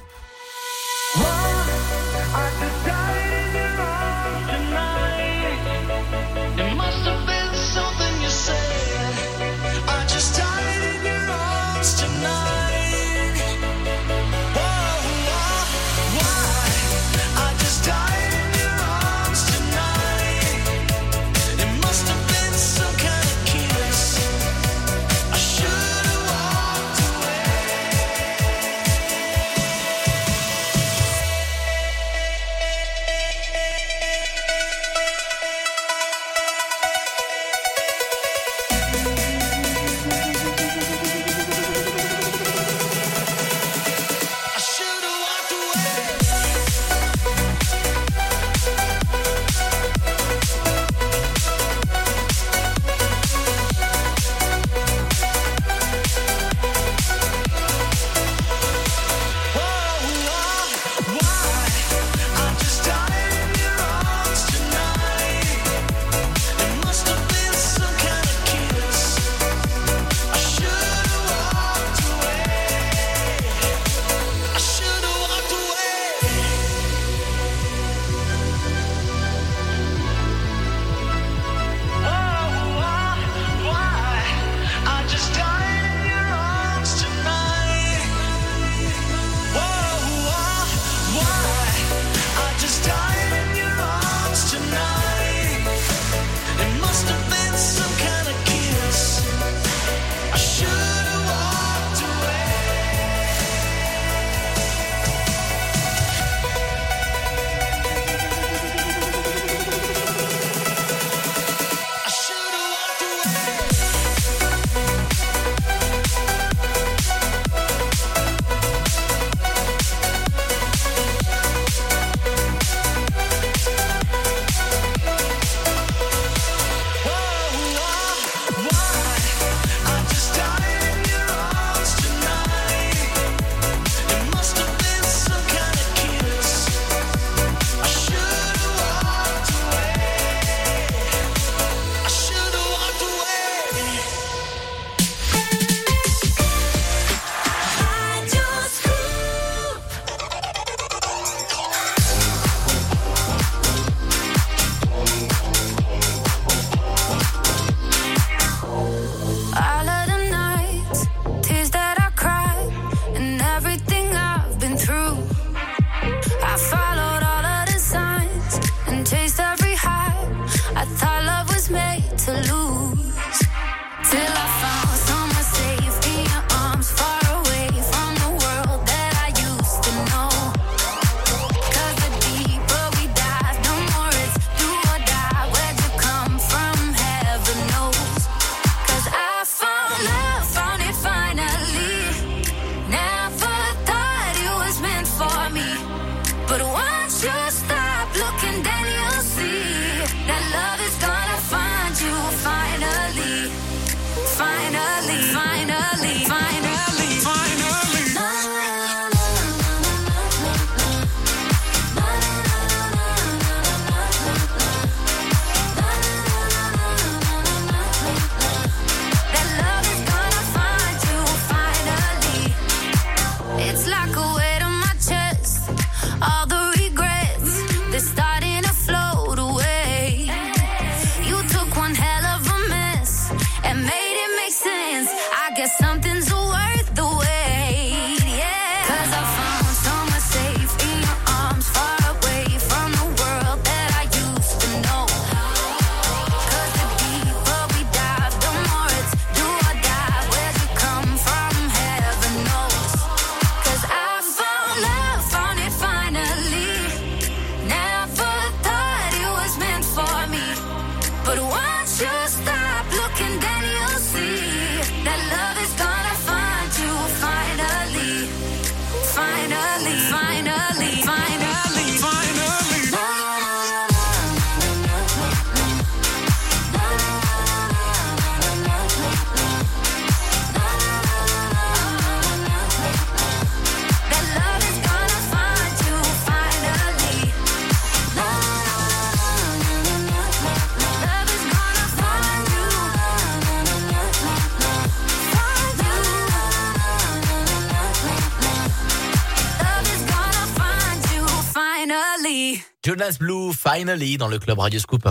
Jonas Blue, finally, dans le club Radio Scoop.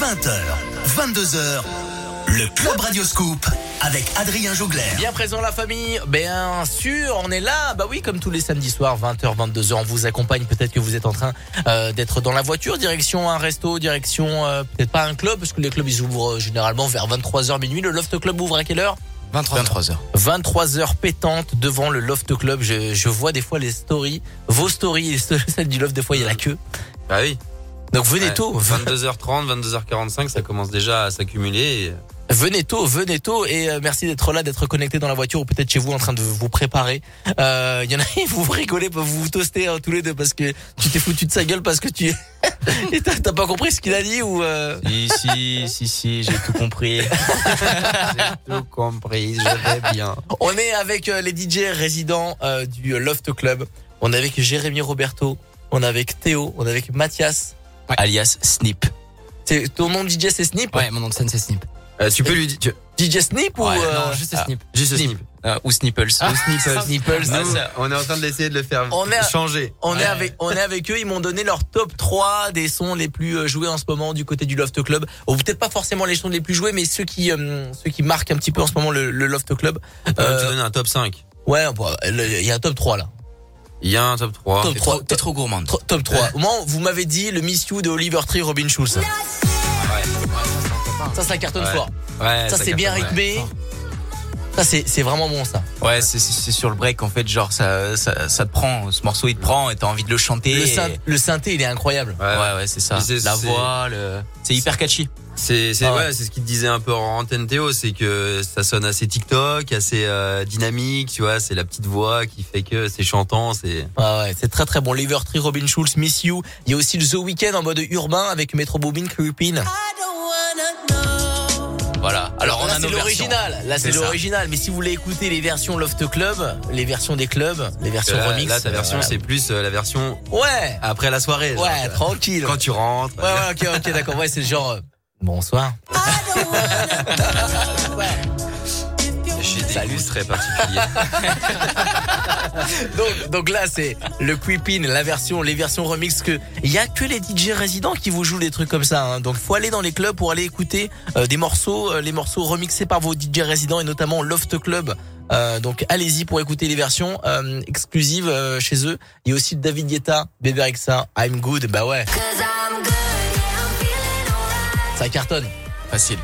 20h, 22h, le Club Radio Scoop avec Adrien Jougler. Bien présent la famille, bien sûr, on est là. Bah oui, comme tous les samedis soirs, 20h, 22h, on vous accompagne. Peut-être que vous êtes en train euh, d'être dans la voiture, direction un resto, direction euh, peut-être pas un club, parce que les clubs ils ouvrent euh, généralement vers 23h minuit. Le Loft Club ouvre à quelle heure? 23 heures. 23 heures pétantes devant le Loft Club. Je, je vois des fois les stories, vos stories, et celles du Loft, des fois il y a la queue. Bah oui. Donc venez Ouais. tôt. 22h30, 22h45, ça commence déjà à s'accumuler. et- Venez tôt, venez tôt et euh, merci d'être là, d'être connecté dans la voiture ou peut-être chez vous en train de vous préparer. Euh, Il y en a, vous vous rigolez, vous vous toastez hein, tous les deux parce que tu t'es foutu de sa gueule parce que tu et t'as pas compris ce qu'il a dit ou euh... Si, si, si, si, j'ai tout compris. J'ai tout compris, je vais bien. On est avec euh, les DJ résidents euh, du Loft Club. On est avec Jérémy Roberto, on est avec Théo, on est avec Mathias. Alias Snip. Ton nom de DJ c'est Snip? Ouais, mon nom de scène c'est Snip. Euh, tu peux lui dire. DJ Snip ou Ouais, euh, non, juste ah, Snip. Juste Snip. Euh, ou Snipples. Snipples. Snipples. Nous, on est en train d'essayer de le faire On est- changer. On est avec on est avec eux, ils m'ont donné leur top 3 des sons les plus euh, joués en ce moment du côté du Loft Club. Ou peut-être pas forcément les sons les plus joués mais ceux qui euh, ceux qui marquent un petit peu en ce moment le, le Loft Club. On peut Euh, te donner un top 5. ouais, il y a un top 3 là. Il y a un top 3. Top T'es 3 trop, t'es trop gourmande. Tro- Top 3. Au moment vous m'avez dit le Miss You de Oliver Tree Robin Schulz. Ça ça cartonne Ouais. fort. Ouais, Ça c'est bien rythmé. Ça c'est c'est vraiment bon ça. Ouais, c'est sur le break en fait, genre ça, ça, ça te prend, ce morceau il te prend et t'as envie de le chanter. Le, et- syn- le synthé il est incroyable. Ouais. Ouais, ouais, c'est ça. C'est- La voix, le... c'est hyper catchy. C'est c'est Ah ouais. ouais, c'est ce qu'il te disait un peu en antenne Théo, c'est que ça sonne assez TikTok, assez euh, dynamique, tu vois, c'est la petite voix qui fait que c'est chantant, c'est Ouais, ouais, c'est très très bon. Oliver Tree, Robin Schulz, Miss You. Il y a aussi le The Weeknd en mode urbain avec Metro Boomin, Creepin. Voilà. Alors on là a c'est nos versions. l'original. Là c'est C'est ça. l'original. Mais si vous voulez écouter les versions Loft Club, les versions des clubs, les versions là, remix. là, ta version euh, c'est plus euh, la version Ouais. après la soirée. genre, Ouais, tranquille. quand tu rentres. Ouais, ouais, ok, ok, d'accord. Ouais, c'est le genre. euh, Bonsoir. J'ai des Salut. goûts très particuliers. donc, donc là, c'est le Creepin, la version, les versions remix que il y a que les DJ résidents qui vous jouent des trucs comme ça. Hein. Donc, faut aller dans les clubs pour aller écouter euh, des morceaux, euh, les morceaux remixés par vos DJ résidents et notamment Loft Club. Euh, donc, allez-y pour écouter les versions euh, exclusives euh, chez eux. Il y a aussi David Guetta, Bébé Rexa, I'm Good. Bah ouais. Cause I'm good, Ça cartonne. Facile.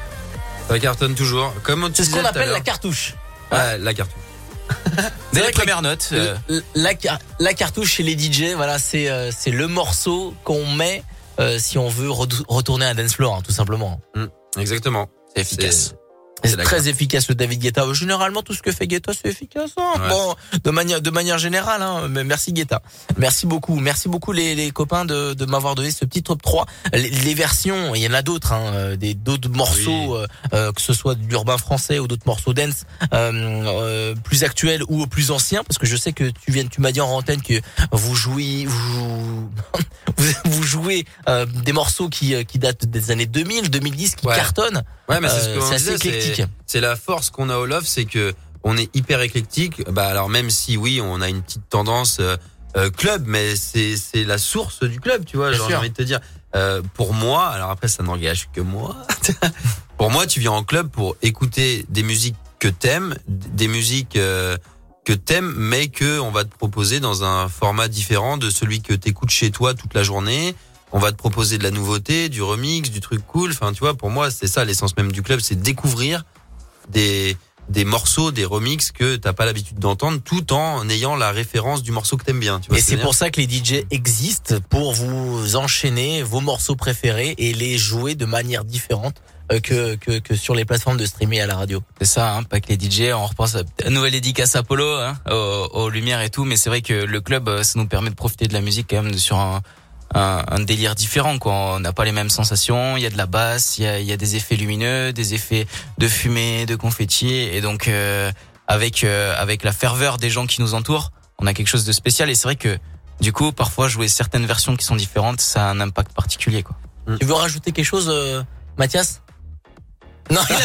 Ça cartonne toujours. Comme C'est ce qu'on appelle la cartouche. Ouais, la cartouche. Dès la- premières notes. euh, La, la car- la cartouche chez les DJ, voilà, c'est euh, c'est le morceau qu'on met euh, si on veut retourner à un dance floor, hein, tout simplement. Mm, exactement. C'est efficace. C'est très efficace le David Guetta. Généralement, tout ce que fait Guetta, c'est efficace. hein. Ouais. Bon, de manière de manière générale. Hein. Mais merci Guetta. Merci beaucoup. Merci beaucoup les, les copains de, de m'avoir donné ce petit top 3. Les, les versions, il y en a d'autres, hein, euh, des d'autres morceaux, euh, euh, que ce soit de l'urbain français ou d'autres morceaux dance euh, euh, plus actuels ou plus anciens, parce que je sais que tu viens, tu m'as dit en antenne que vous jouez, vous, vous, jouez euh, des morceaux qui qui datent des années 2000, 2010, qui Ouais. cartonnent. Ouais, mais c'est ce c'est assez disait, éclectique. C'est la force qu'on a au Love, c'est que on est hyper éclectique. Bah alors même si oui, on a une petite tendance euh, euh, club, mais c'est c'est la source du club, tu vois. Genre. J'ai envie de te dire. Euh, pour moi, alors après ça n'engage que moi. pour moi, tu viens en club pour écouter des musiques que t'aimes, des musiques euh, que t'aimes, mais que on va te proposer dans un format différent de celui que t'écoutes chez toi toute la journée. On va te proposer de la nouveauté, du remix, du truc cool. Enfin, tu vois, pour moi, c'est ça l'essence même du club, c'est découvrir des des morceaux, des remixes que t'as pas l'habitude d'entendre, tout en ayant la référence du morceau que t'aimes bien. Tu vois Et c'est pour ça que les DJ existent pour vous enchaîner vos morceaux préférés et les jouer de manière différente euh, que, que, que sur les plateformes de streaming à la radio. C'est ça, hein, pas que les DJ. On repense à une nouvelle dédicace à Apollo, hein, aux, aux lumières et tout. Mais c'est vrai que le club, euh, ça nous permet de profiter de la musique quand même sur un, un, un délire différent. Quoi. On n'a pas les mêmes sensations. Il y a de la basse, il y a, y a des effets lumineux, des effets de fumée, de confetti. Et donc euh, avec euh, avec la ferveur des gens qui nous entourent, on a quelque chose de spécial. Et c'est vrai que du coup, parfois jouer certaines versions qui sont différentes, ça a un impact particulier. Quoi. Tu veux rajouter quelque chose, euh, Mathias? Non, il a,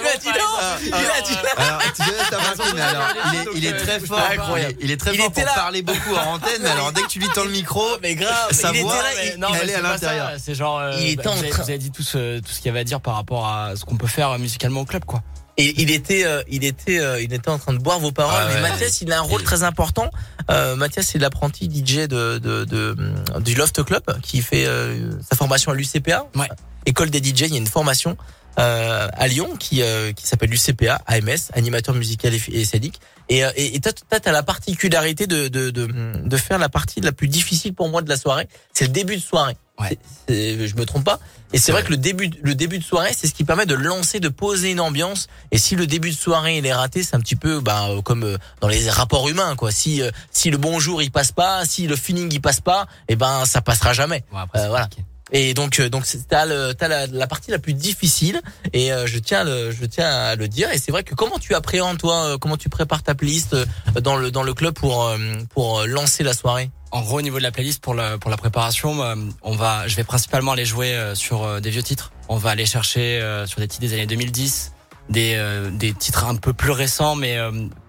il a dit non. Il a dit non. Alors, mais alors, il est, il est très fort. Incroyable. Il est très Il fort était pour là. parler beaucoup en antenne, mais alors dès que tu lui tends le micro, mais grave, sa voix, elle, il- non, mais elle est à l'intérieur. C'est genre, euh, Il était bah, en vous, avez, train- vous avez dit tout ce, tout ce qu'il y avait à dire par rapport à ce qu'on peut faire musicalement au club, quoi. Et il était, euh, il était, euh, il était en train de boire vos paroles. Ah mais ouais. Mathias, il a un rôle très important. Euh, Mathias, c'est l'apprenti DJ de, de, de, du Loft Club qui fait euh, sa formation à l'UCPA, Ouais. école des DJ. Il y a une formation euh, à Lyon qui euh, qui s'appelle l'UCPA, AMS, animateur musical et, et scénique. Et euh, et t'as la particularité de, de de de faire la partie la plus difficile pour moi de la soirée. C'est le début de soirée. Ouais. C'est- je me trompe pas. Et c'est vrai que le début, le début de soirée, c'est ce qui permet de lancer, de poser une ambiance. Et si le début de soirée il est raté, c'est un petit peu bah, euh, comme euh, dans les rapports humains, quoi. Si euh, si le bonjour il passe pas, si le feeling il passe pas, et ben ça passera jamais. Bon, après, Euh, voilà. compliqué. Et donc euh, donc t'as le t'as la, partie la plus difficile. Et euh, je tiens le je tiens à le dire. Et c'est vrai que comment tu appréhendes toi, euh, comment tu prépares ta playlist dans le dans le club pour pour lancer la soirée? En gros, au niveau de la playlist pour la pour la préparation, on va, je vais principalement aller jouer sur des vieux titres. On va aller chercher sur des titres des années 2010, des des titres un peu plus récents, mais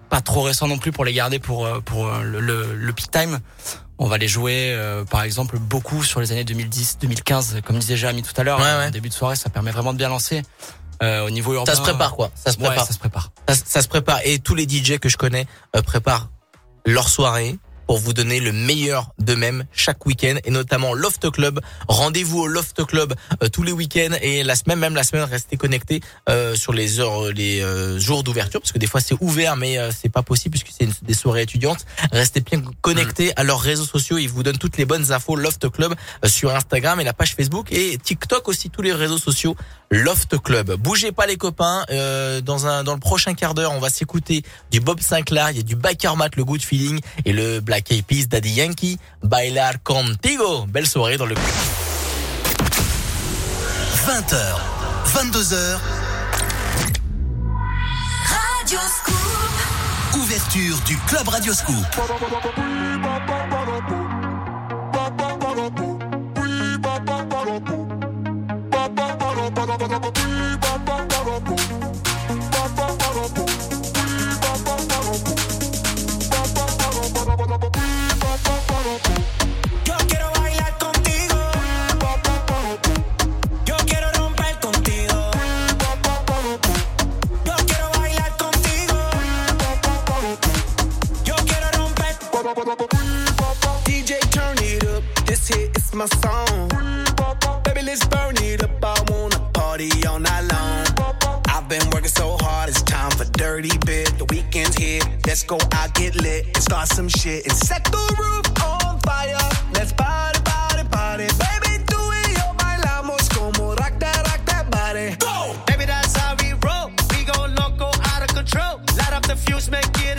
pas trop récents non plus pour les garder pour euh, pour euh, le, le, le peak time. On va les jouer, euh, par exemple, beaucoup sur les années 2010, 2015, comme disait Jérémy tout à l'heure. Ouais, En ouais. début de soirée, ça permet vraiment de bien lancer. Euh, au niveau urbain, Ça se prépare quoi. Ça se Ouais, prépare. ça se prépare. ça, ça se prépare et tous les DJ que je connais euh, préparent leur soirée pour vous donner le meilleur d'eux-mêmes chaque week-end et notamment Loft Club. Rendez-vous au Loft Club euh, tous les week-ends et la semaine même la semaine restez connectés euh, sur les heures les euh, jours d'ouverture parce que des fois c'est ouvert mais euh, c'est pas possible puisque c'est des soirées étudiantes. Restez bien connectés à leurs réseaux sociaux, ils vous donnent toutes les bonnes infos Loft Club sur Instagram et la page Facebook et TikTok aussi tous les réseaux sociaux Loft Club. Bougez pas les copains. euh, dans un dans le prochain quart d'heure, on va s'écouter du Bob Sinclair, il y a du Bakermat, le Good Feeling et le Black Eyed Peas, Daddy Yankee, Bailar Contigo. Belle soirée dans le 20h, 22h, Radio Scoop. ouverture du Club Radio Scoop. my song. Baby, let's burn it up. I wanna party all night long. I've been working so hard, it's time for dirty bit. The weekend's here, let's go out, get lit, and start some shit. And set the roof on fire. Let's party, party, party. Baby, do it, yo bailamos como rock that, rock that body. Go! Baby, that's how we roll. We go out of control. Light up the fuse, make it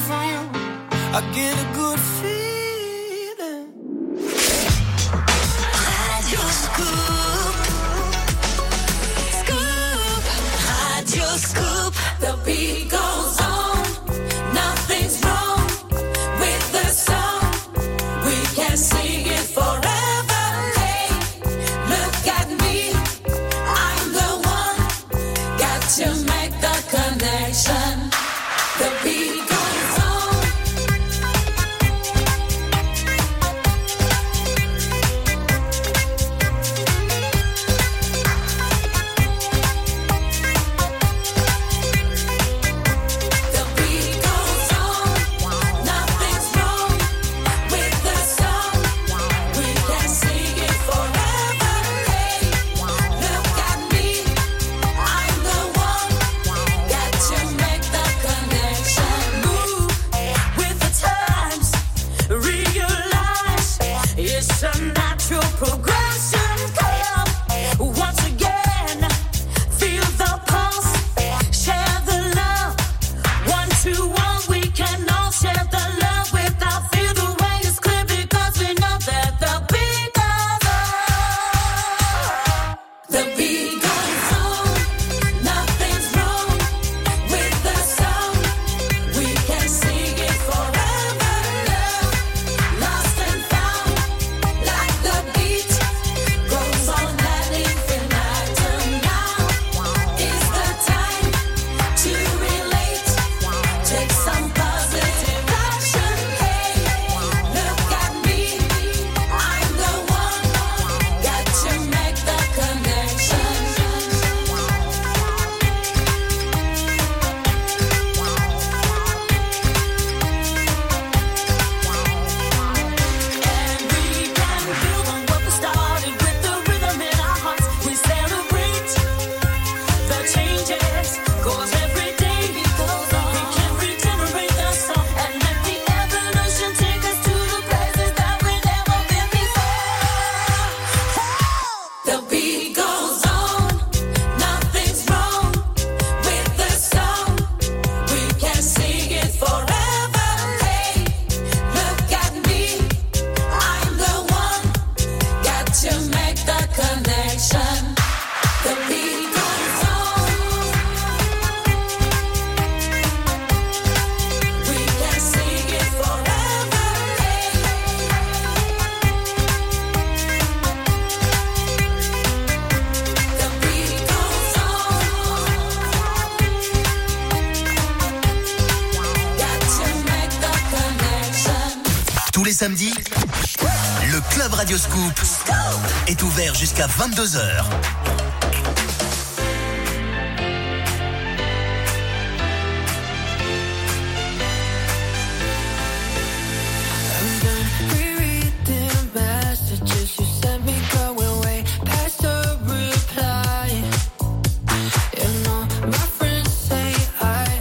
from you. I get a good feeling.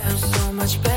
Am so much better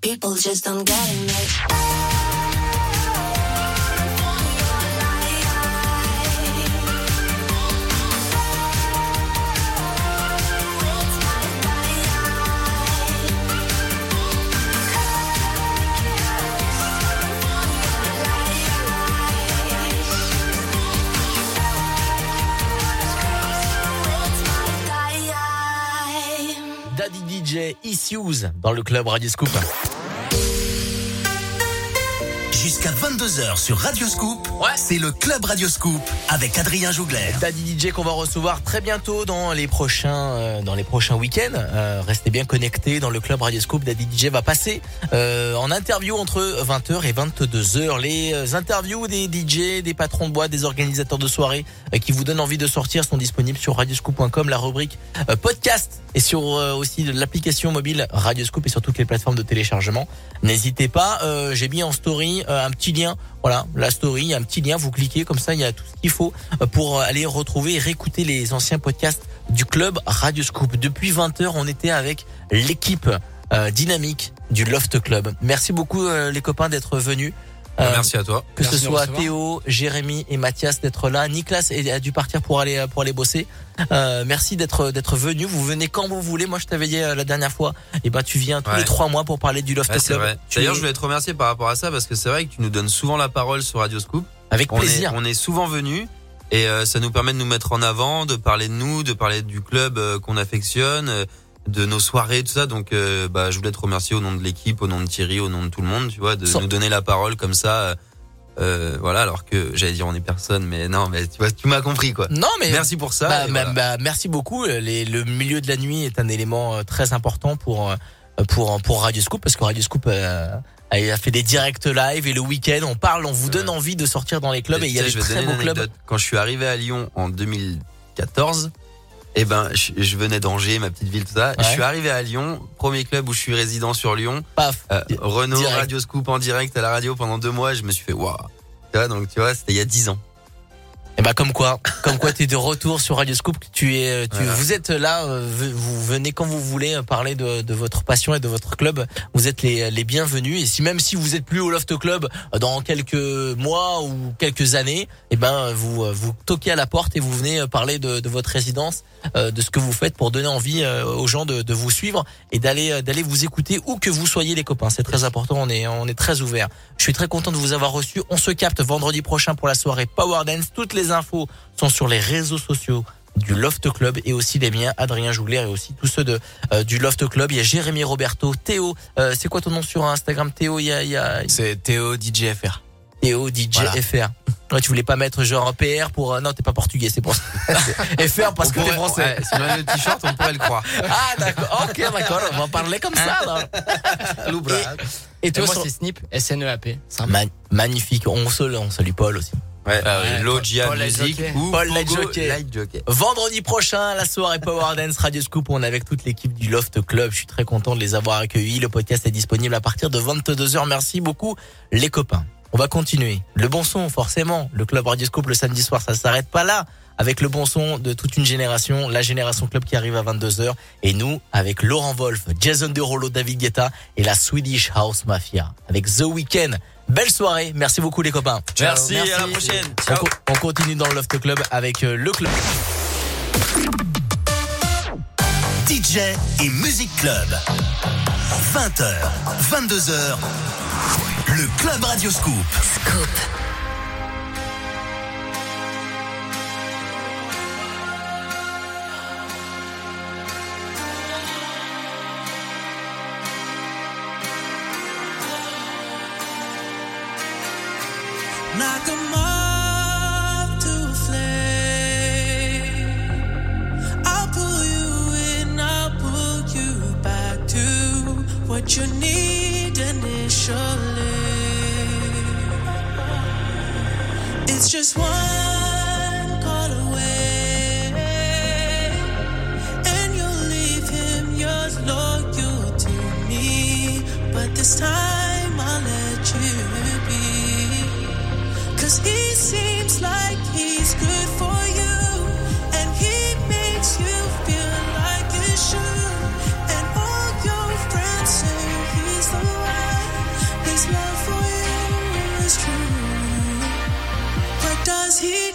People just don't get it. Dans le club Radio Scoop. Jusqu'à 22h sur Radio Scoop, c'est le club Radio Scoop avec Adrien Jougler. Daddy DJ qu'on va recevoir très bientôt dans les prochains euh, dans les prochains week-ends. Euh, restez bien connectés dans le club Radioscope. La DJ va passer euh, en interview entre 20h et 22h. Les interviews des DJ, des patrons de bois, des organisateurs de soirées qui vous donnent envie de sortir sont disponibles sur radioscoop.com, la rubrique podcast et sur aussi l'application mobile Radioscope et sur toutes les plateformes de téléchargement. N'hésitez pas. J'ai mis en story un petit lien. Voilà, la story, un petit lien. Vous cliquez comme ça, il y a tout ce qu'il faut pour aller retrouver retrouver réécouter les anciens podcasts du club Radio Scoop. Depuis 20h, on était avec l'équipe euh, dynamique du Loft Club. Merci beaucoup euh, les copains d'être venus. Euh, bah, merci à toi. Que ce soit Théo, Jérémy et Mathias d'être là. Nicolas a dû partir pour aller pour aller bosser. Merci d'être d'être venu. Vous venez quand vous voulez. Moi, je t'avais dit la dernière fois. Et ben, tu viens tous les trois mois pour parler du Loft ouais, Club. D'ailleurs, je voulais te remercier par rapport à ça parce que c'est vrai que tu nous donnes souvent la parole sur Radio Scoop. Avec plaisir. On est souvent venu et euh, ça nous permet de nous mettre en avant, de parler de nous, de parler du club euh, qu'on affectionne, euh, de nos soirées, tout ça. Donc, euh, bah, je voulais te remercier au nom de l'équipe, au nom de Thierry, au nom de tout le monde, tu vois, de Sans- nous donner la parole comme ça. euh, voilà, alors que j'allais dire on est personne, mais non, mais tu vois, tu m'as compris quoi. Non, mais merci pour ça. Bah, bah, voilà. bah, merci beaucoup. Les- le milieu de la nuit est un élément très important pour pour pour Radio Scoop parce que Radio Scoop euh, a fait des directs live et le week-end on parle, on vous donne envie de sortir dans les clubs et il y a des très beaux clubs. Quand je suis arrivé à Lyon en 2014, eh ben, je, je venais d'Angers, ma petite ville, tout ça. Ouais. Je suis arrivé à Lyon, premier club où je suis résident sur Lyon. Paf. Euh, Renault, direct. Radio Scoop en direct à la radio pendant deux mois. Je me suis fait waouh. Tu vois, donc tu vois, c'était il y a dix ans. Et bah comme quoi, comme quoi tu es de retour sur Radio Scoop, tu es tu Voilà. vous êtes là euh, vous venez quand vous voulez euh, parler de, de votre passion et de votre club, vous êtes les les bienvenus. Et si même si vous êtes plus au Loft Club euh, dans quelques mois ou quelques années, et ben vous euh, vous toquez à la porte et vous venez euh, parler de, de votre résidence, euh, de ce que vous faites pour donner envie euh, aux gens de, de vous suivre et d'aller euh, d'aller vous écouter où que vous soyez les copains, c'est très important, on est on est très ouvert. Je suis très content de vous avoir reçu. On se capte vendredi prochain pour la soirée Power Dance. Toutes les infos sont sur les réseaux sociaux du Loft Club et aussi les miens, Adrien Jougler et aussi tous ceux de euh, du Loft Club. Il y a Jérémy Roberto, Théo. euh, c'est quoi ton nom sur Instagram, Théo Il y a, a... C'est Théo DJFR. Théo DJ Voilà. FR. Ouais, tu voulais pas mettre genre PR pour euh, non t'es pas portugais c'est pour ça. FR parce On que t'es français. ouais, si on avait le t-shirt, on pourrait le croire. Ah d'accord, ok d'accord, on va parler comme ça. alors. Et, et toi moi, sur- c'est Snip, S-N-E-A-P. Ma- magnifique, on salue, on salue Paul aussi. Ouais, euh, Ouais, Logia Music ou Paul Light Jockey. Light Jockey. Vendredi prochain, la soirée Power Dance Radio Scoop, on est avec toute l'équipe du Loft Club. Je suis très content de les avoir accueillis. Le podcast est disponible à partir de 22h. Merci beaucoup, les copains. On va continuer. Le bon son, forcément. Le club Radio Scoop le samedi soir, ça s'arrête pas là. Avec le bon son de toute une génération, la génération club qui arrive à 22h. Et nous, avec Laurent Wolf, Jason Derulo, David Guetta et la Swedish House Mafia. Avec The Weeknd. Belle soirée. Merci beaucoup, les copains. Merci, à la prochaine. On, Ciao. co- on continue dans le Loft Club avec euh, le club. DJ et Music Club. 20h, 22h. Le Club Radio Scoop. Scoop. What you need initially. It's just one call away, and you'll leave him yours loyal to me. But this time I'll let you be. Cause he seems like he's good for you. But does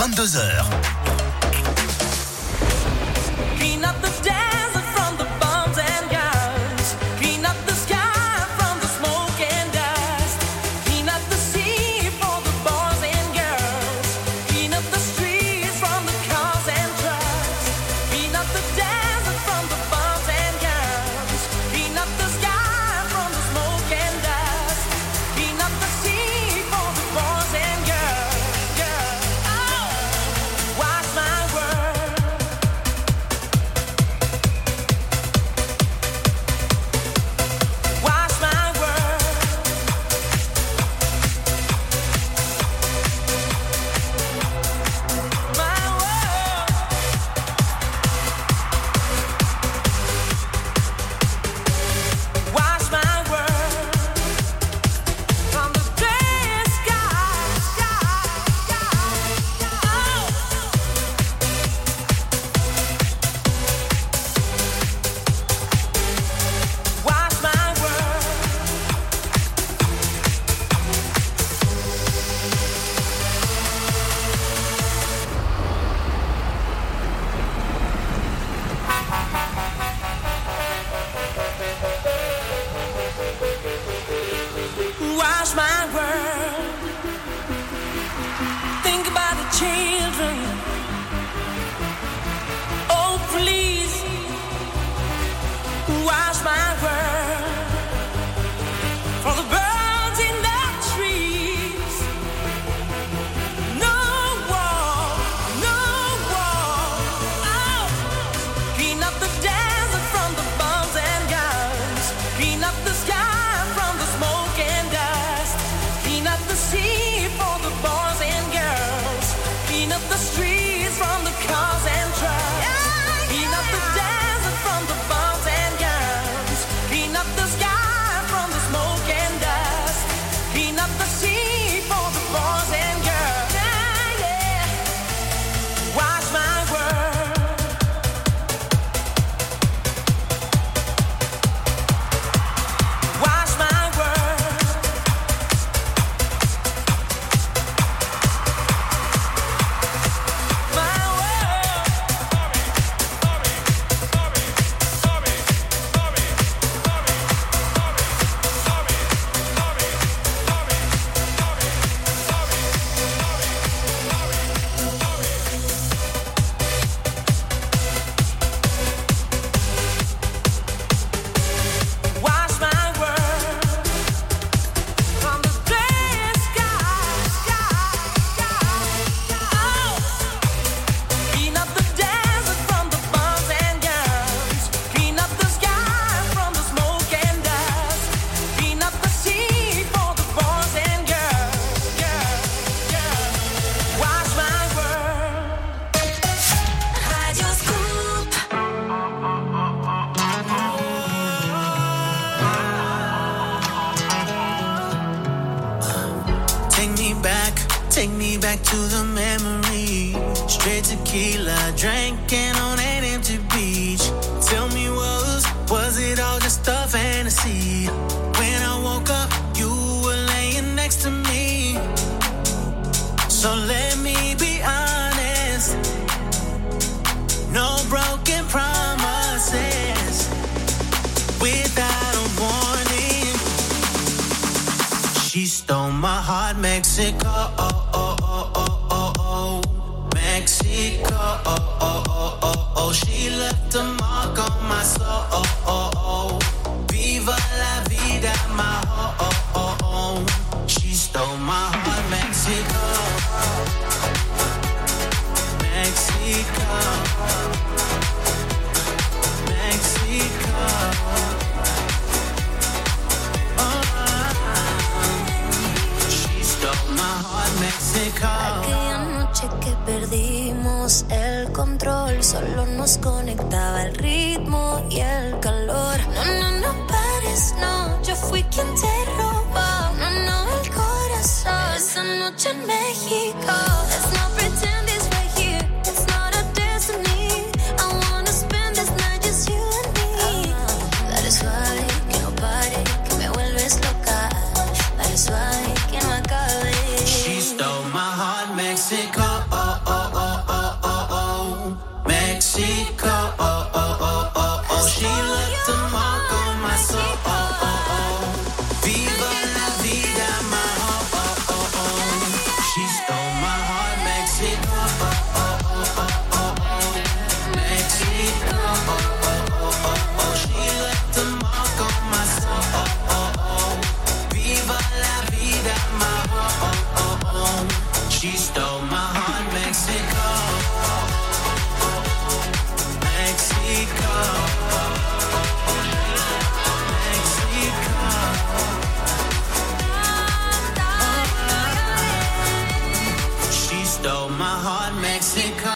22h.